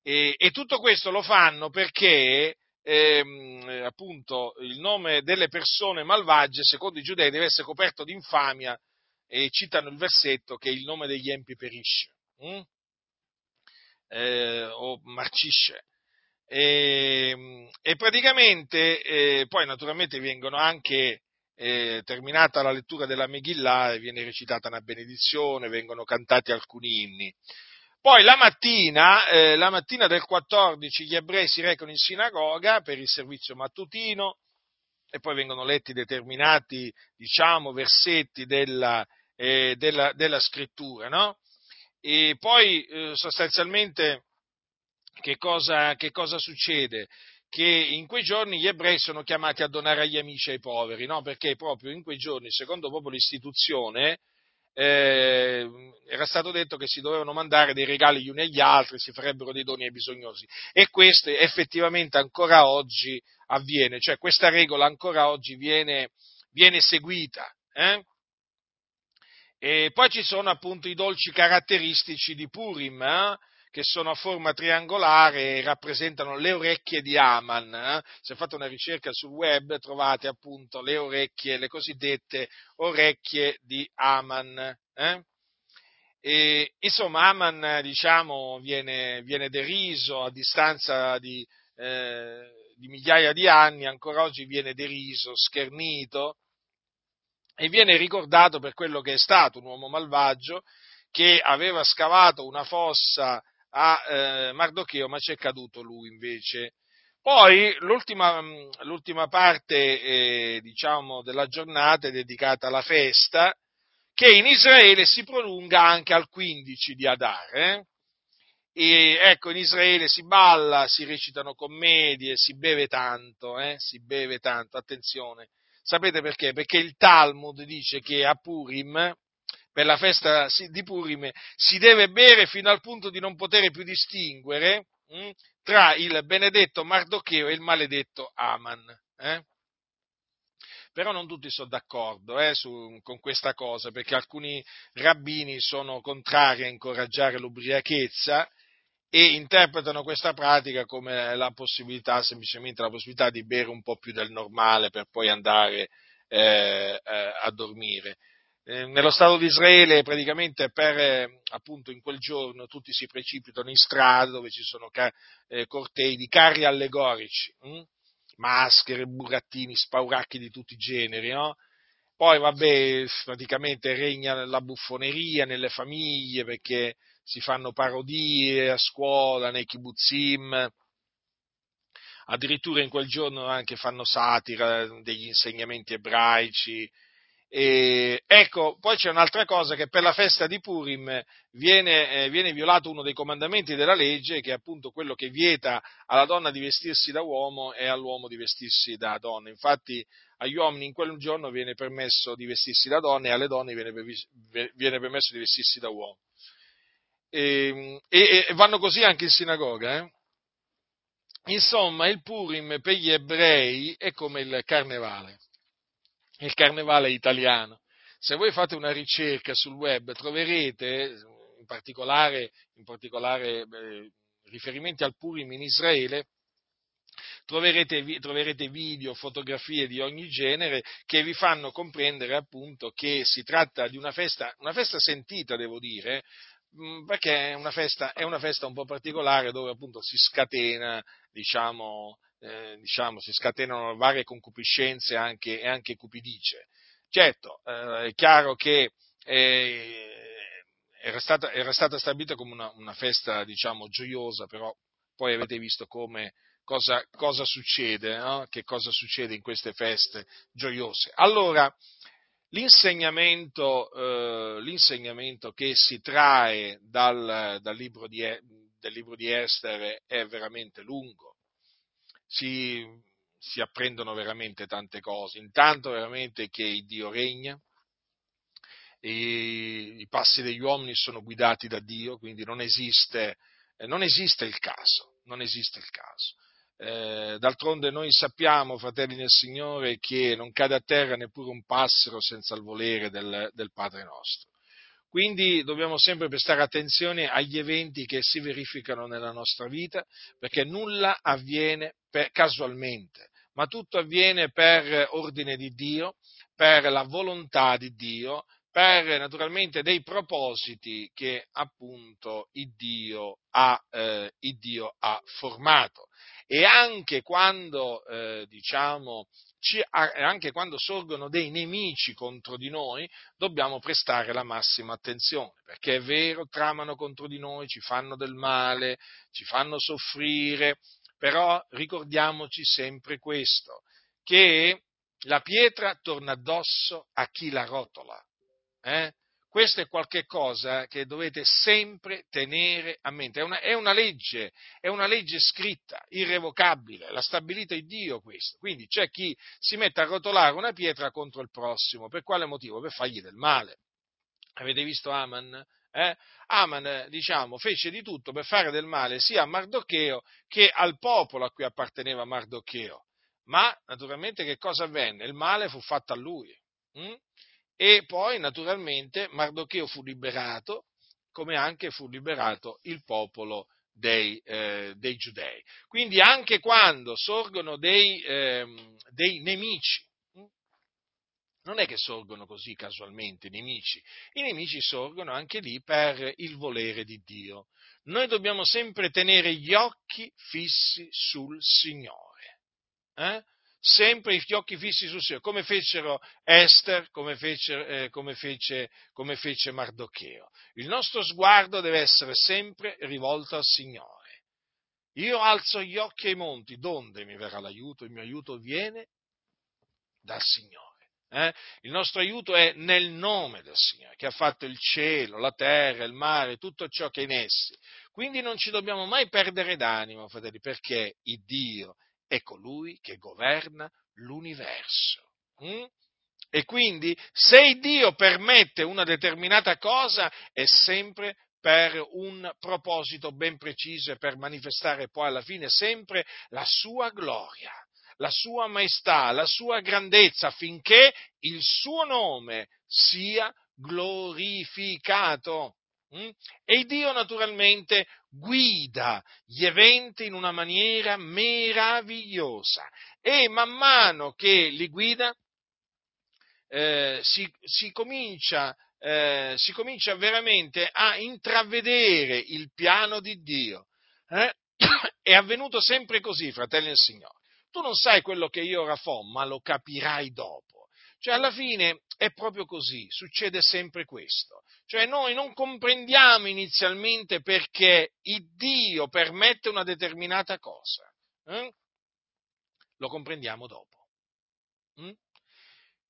E, e tutto questo lo fanno perché ehm, appunto il nome delle persone malvagie, secondo i giudei, deve essere coperto di infamia e citano il versetto che il nome degli empi perisce hm? eh, o marcisce. E, ehm, e praticamente eh, poi naturalmente vengono anche eh, terminata la lettura della Megillah viene recitata una benedizione, vengono cantati alcuni inni. Poi la mattina, eh, la mattina del 14 gli ebrei si recano in sinagoga per il servizio mattutino e poi vengono letti determinati, diciamo, versetti della, eh, della, della scrittura, no? E poi eh, sostanzialmente che cosa, che cosa, succede? Che in quei giorni gli ebrei sono chiamati a donare agli amici e ai poveri, no? Perché proprio in quei giorni, secondo proprio l'istituzione, eh, era stato detto che si dovevano mandare dei regali gli uni agli altri, si farebbero dei doni ai bisognosi. E questo effettivamente ancora oggi avviene, cioè questa regola ancora oggi viene, viene seguita. Eh? E poi ci sono appunto i dolci caratteristici di Purim, eh? Che sono a forma triangolare e rappresentano le orecchie di Aman. Eh? Se fate una ricerca sul web trovate appunto le orecchie, le cosiddette orecchie di Aman. Eh? E, insomma, Aman diciamo, viene, viene, deriso a distanza di, eh, di migliaia di anni, ancora oggi viene deriso, schernito e viene ricordato per quello che è stato un uomo malvagio che aveva scavato una fossa a eh, Mardocheo, ma c'è caduto lui invece. Poi l'ultima, l'ultima parte eh, diciamo, della giornata è dedicata alla festa, che in Israele si prolunga anche al 15 di Adar. Eh? E ecco, in Israele si balla, si recitano commedie, si beve tanto, eh? si beve tanto, attenzione. Sapete perché? Perché il Talmud dice che a Purim, per la festa di Purim si deve bere fino al punto di non poter più distinguere mh, hm, tra il benedetto Mardocheo e il maledetto Aman. Eh? Però non tutti sono d'accordo eh, su, con questa cosa, perché alcuni rabbini sono contrari a incoraggiare l'ubriachezza e interpretano questa pratica come la possibilità, semplicemente la possibilità di bere un po' più del normale per poi andare eh, eh, a dormire. Eh, nello Stato di Israele praticamente per, eh, appunto in quel giorno tutti si precipitano in strada dove ci sono ca- eh, cortei di carri allegorici, hm? maschere, burattini, spauracchi di tutti i generi, no? Poi, vabbè, praticamente regna la buffoneria nelle famiglie perché si fanno parodie a scuola, nei kibbutzim, addirittura in quel giorno anche fanno satira degli insegnamenti ebraici, e, ecco, poi c'è un'altra cosa che per la festa di Purim viene, eh, viene, violato uno dei comandamenti della legge, che è appunto quello che vieta alla donna di vestirsi da uomo e all'uomo di vestirsi da donna. Infatti agli uomini in quel giorno viene permesso di vestirsi da donna e alle donne viene, viene permesso di vestirsi da uomo. E, e, e vanno così anche in sinagoga. Eh? Insomma, il Purim per gli ebrei è come il carnevale il carnevale italiano. Se voi fate una ricerca sul web troverete in particolare, in particolare eh, riferimenti al Purim in Israele, troverete, troverete, video, fotografie di ogni genere che vi fanno comprendere appunto che si tratta di una festa, una festa sentita devo dire, perché è una, festa, è una festa un po' particolare dove appunto si scatena, diciamo, eh, diciamo, si scatenano varie concupiscenze anche, e anche cupidice. Certo, eh, è chiaro che eh, era, stata, era, stata, stabilita come una, una festa, diciamo, gioiosa, però poi avete visto come, cosa, cosa succede, no? che cosa succede in queste feste gioiose. Allora, l'insegnamento, eh, l'insegnamento che si trae dal, dal, libro di, del libro di Esther è veramente lungo si, si apprendono veramente tante cose. Intanto veramente che Dio regna, i passi degli uomini sono guidati da Dio, quindi non esiste, non esiste il caso, non esiste il caso. Eh, d'altronde noi sappiamo, fratelli del Signore, che non cade a terra neppure un passero senza il volere del, del Padre nostro. Quindi dobbiamo sempre prestare attenzione agli eventi che si verificano nella nostra vita, perché nulla avviene per, casualmente, ma tutto avviene per ordine di Dio, per la volontà di Dio, per naturalmente dei propositi che appunto il Dio ha, eh, il Dio ha formato. E anche quando, eh, diciamo, anche quando sorgono dei nemici contro di noi, dobbiamo prestare la massima attenzione, perché è vero, tramano contro di noi, ci fanno del male, ci fanno soffrire, però ricordiamoci sempre questo, che la pietra torna addosso a chi la rotola. Eh? Questo è qualcosa che dovete sempre tenere a mente. È una, è una, legge, è una legge scritta, irrevocabile, l'ha stabilito il Dio questo. Quindi c'è chi si mette a rotolare una pietra contro il prossimo. Per quale motivo? Per fargli del male. Avete visto Aman? Eh? Aman, diciamo, fece di tutto per fare del male sia a Mardocheo che al popolo a cui apparteneva Mardocheo. Ma naturalmente che cosa avvenne? Il male fu fatto a lui. Hm? E poi naturalmente Mardocheo fu liberato, come anche fu liberato il popolo dei, eh, dei giudei. Quindi anche quando sorgono dei, eh, dei nemici, hm? non è che sorgono così casualmente i nemici, i nemici sorgono anche lì per il volere di Dio. Noi dobbiamo sempre tenere gli occhi fissi sul Signore. Eh? Sempre gli occhi fissi sul Signore, come fecero Esther, come fece, eh, come, fece, come fece Mardocheo. Il nostro sguardo deve essere sempre rivolto al Signore. Io alzo gli occhi ai monti, donde mi verrà l'aiuto? Il mio aiuto viene dal Signore. Eh? Il nostro aiuto è nel nome del Signore, che ha fatto il cielo, la terra, il mare, tutto ciò che è in essi. Quindi non ci dobbiamo mai perdere d'animo, fratelli, perché il Dio è colui che governa l'universo. Mm? E quindi se Dio permette una determinata cosa è sempre per un proposito ben preciso e per manifestare poi alla fine sempre la sua gloria, la sua maestà, la sua grandezza affinché il suo nome sia glorificato. Mm? E Dio naturalmente guida gli eventi in una maniera meravigliosa e man mano che li guida eh, si, si, comincia, eh, si, comincia, veramente a intravedere il piano di Dio. Eh? [COUGHS] È avvenuto sempre così, fratelli del Signore. Tu non sai quello che io ora fo, ma lo capirai dopo. Cioè, alla fine è proprio così, succede sempre questo. Cioè, noi non comprendiamo inizialmente perché il Dio permette una determinata cosa. Eh? Lo comprendiamo dopo. Mm?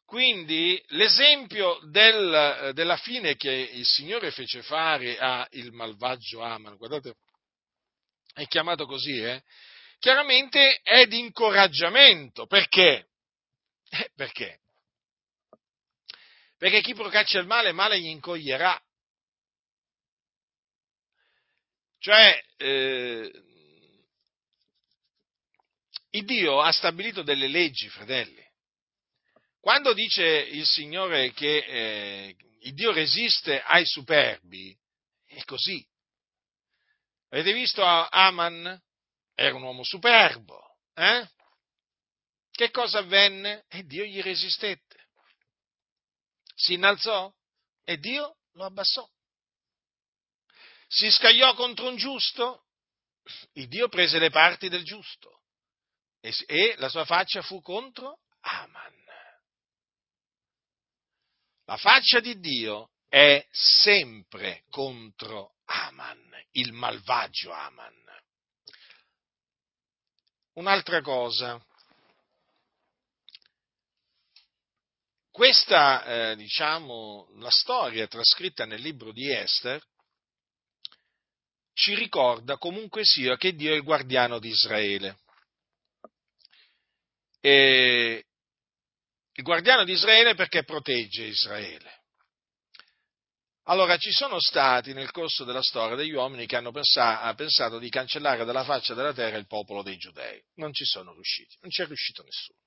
Quindi l'esempio del, della fine che il Signore fece fare al malvagio Aman, guardate, è chiamato così, eh? chiaramente è di incoraggiamento. Perché? Eh, perché? Perché chi procaccia il male, male gli incoglierà. Cioè, eh, il Dio ha stabilito delle leggi, fratelli. Quando dice il Signore che eh, il Dio resiste ai superbi, è così. Avete visto Aman? Era un uomo superbo. Eh? Che cosa avvenne? E Dio gli resistette si innalzò e Dio lo abbassò. Si scagliò contro un giusto, il Dio prese le parti del giusto e, e la sua faccia fu contro Aman. La faccia di Dio è sempre contro Aman, il malvagio Aman. Un'altra cosa, Questa, eh, diciamo, la storia trascritta nel libro di Esther ci ricorda comunque sia che Dio è il guardiano di Israele. E il guardiano di Israele perché protegge Israele. Allora, ci sono stati nel corso della storia degli uomini che hanno pensato, pensato di cancellare dalla faccia della terra il popolo dei giudei. Non ci sono riusciti, non ci è riuscito nessuno.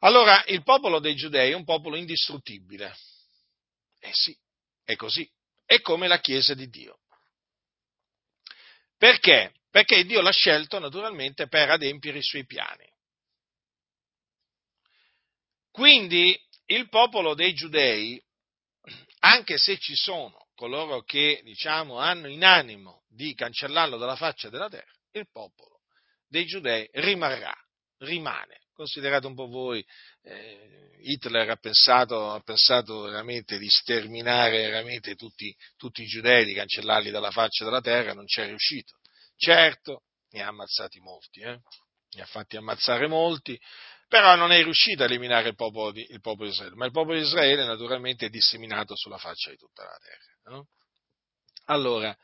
Allora, il popolo dei giudei è un popolo indistruttibile. Eh sì, è così. È come la Chiesa di Dio. Perché? Perché Dio l'ha scelto naturalmente per adempiere i suoi piani. Quindi il popolo dei giudei, anche se ci sono coloro che diciamo hanno in animo di cancellarlo dalla faccia della terra, il popolo dei giudei rimarrà, rimane considerate un po' voi, eh, Hitler ha pensato, ha pensato, veramente di sterminare veramente tutti, tutti, i giudei, di cancellarli dalla faccia della terra, non ci è riuscito. Certo, ne ha ammazzati molti, eh? ne ha fatti ammazzare molti, però non è riuscito a eliminare il popolo, di, il popolo di Israele, ma il popolo di Israele naturalmente è disseminato sulla faccia di tutta la terra. No? Allora,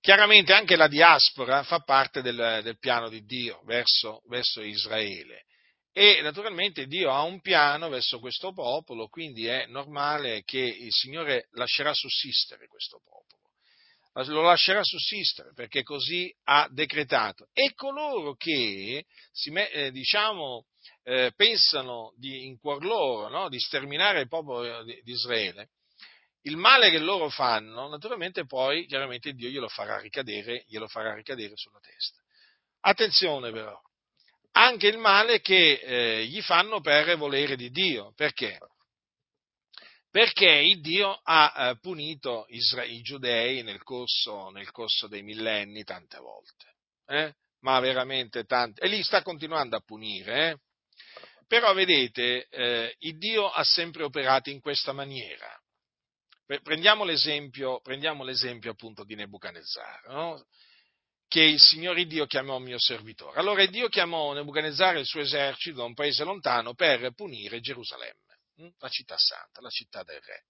chiaramente anche la diaspora fa parte del, del piano di Dio verso, verso Israele E naturalmente Dio ha un piano verso questo popolo, quindi è normale che il Signore lascerà sussistere questo popolo. Lo lascerà sussistere perché così ha decretato. E coloro che eh, diciamo, eh, pensano di, in cuor loro no, di sterminare il popolo di, di Israele, il male che loro fanno, naturalmente poi, chiaramente Dio glielo farà ricadere, glielo farà ricadere sulla testa. Attenzione però, anche il male che eh, gli fanno per volere di Dio. Perché? Perché il Dio ha eh, punito Isra- i giudei nel corso, nel corso, dei millenni tante volte. Eh? Ma veramente tante. E li sta continuando a punire. Eh? Però vedete, eh, il Dio ha sempre operato in questa maniera. Prendiamo l'esempio, prendiamo l'esempio appunto di Nebuchadnezzar, no? Che il Signore Dio chiamò mio servitore. Allora Dio chiamò Nebuchadnezzar e il suo esercito da un paese lontano per punire Gerusalemme, hm? la città santa, la città del re,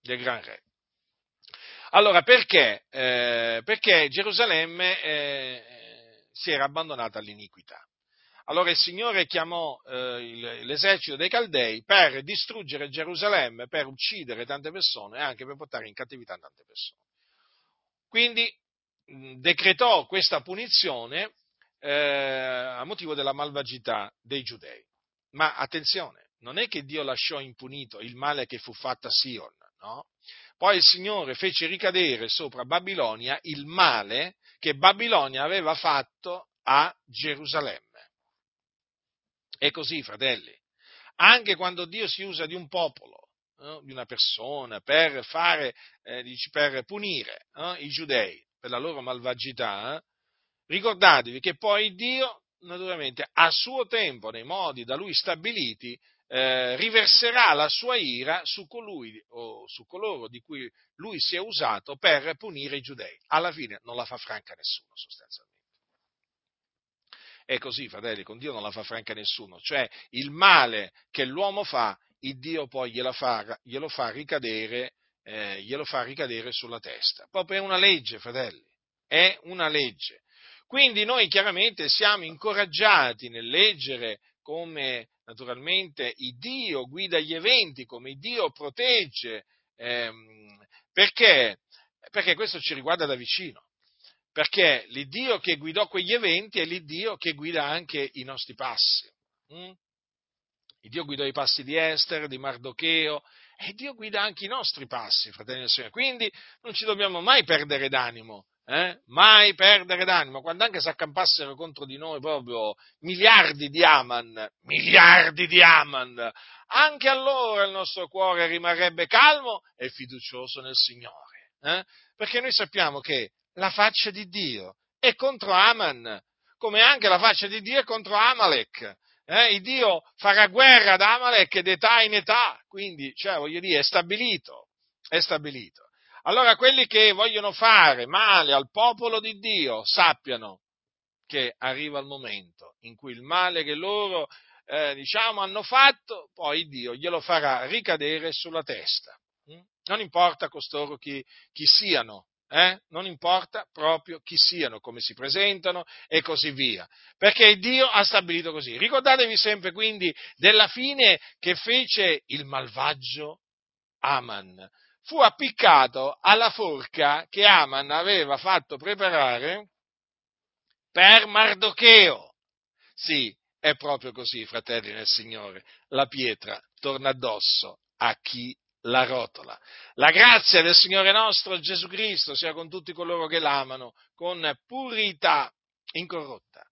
del gran re. Allora perché? Eh, perché Gerusalemme eh, si era abbandonata all'iniquità. Allora il Signore chiamò eh, l'esercito dei Caldei per distruggere Gerusalemme, per uccidere tante persone e anche per portare in cattività tante persone. Quindi decretò questa punizione eh, a motivo della malvagità dei giudei. Ma attenzione, non è che Dio lasciò impunito il male che fu fatto a Sion, no? Poi il Signore fece ricadere sopra Babilonia il male che Babilonia aveva fatto a Gerusalemme. È così, fratelli. Anche quando Dio si usa di un popolo, eh, di una persona, per, fare, eh, per punire eh, i giudei per la loro malvagità, eh, ricordatevi che poi Dio, naturalmente, a suo tempo, nei modi da lui stabiliti, eh, riverserà la sua ira su colui o su coloro di cui lui si è usato per punire i giudei. Alla fine non la fa franca nessuno, sostanzialmente. È così, fratelli, con Dio non la fa franca nessuno. Cioè, il male che l'uomo fa, il Dio poi glielo fa, glielo fa, ricadere, eh, glielo fa ricadere sulla testa. Proprio è una legge, fratelli. È una legge. Quindi noi chiaramente siamo incoraggiati nel leggere come naturalmente il Dio guida gli eventi, come il Dio protegge, ehm, perché? perché questo ci riguarda da vicino perché l'Iddio che guidò quegli eventi è l'Iddio che guida anche i nostri passi. Mm? Il Dio guidò i passi di Esther, di Mardocheo, e Dio guida anche i nostri passi, fratelli e sorelle. Quindi non ci dobbiamo mai perdere d'animo, eh? mai perdere d'animo, quando anche si accampassero contro di noi proprio miliardi di Aman, miliardi di Aman, anche allora il nostro cuore rimarrebbe calmo e fiducioso nel Signore, eh? perché noi sappiamo che la faccia di Dio è contro Aman, come anche la faccia di Dio è contro Amalek. Eh, il Dio farà guerra ad Amalek d'età in età, quindi, cioè, voglio dire, è stabilito, è stabilito. Allora quelli che vogliono fare male al popolo di Dio sappiano che arriva il momento in cui il male che loro, eh, diciamo, hanno fatto, poi Dio glielo farà ricadere sulla testa. Mm? Non importa costoro chi, chi siano, eh? non importa proprio chi siano, come si presentano e così via, perché Dio ha stabilito così. Ricordatevi sempre quindi della fine che fece il malvagio Aman. Fu appiccato alla forca che Aman aveva fatto preparare per Mardocheo. Sì, è proprio così, fratelli nel Signore. La pietra torna addosso a chi la rotola. La grazia del Signore nostro Gesù Cristo sia con tutti coloro che l'amano con purità incorrotta.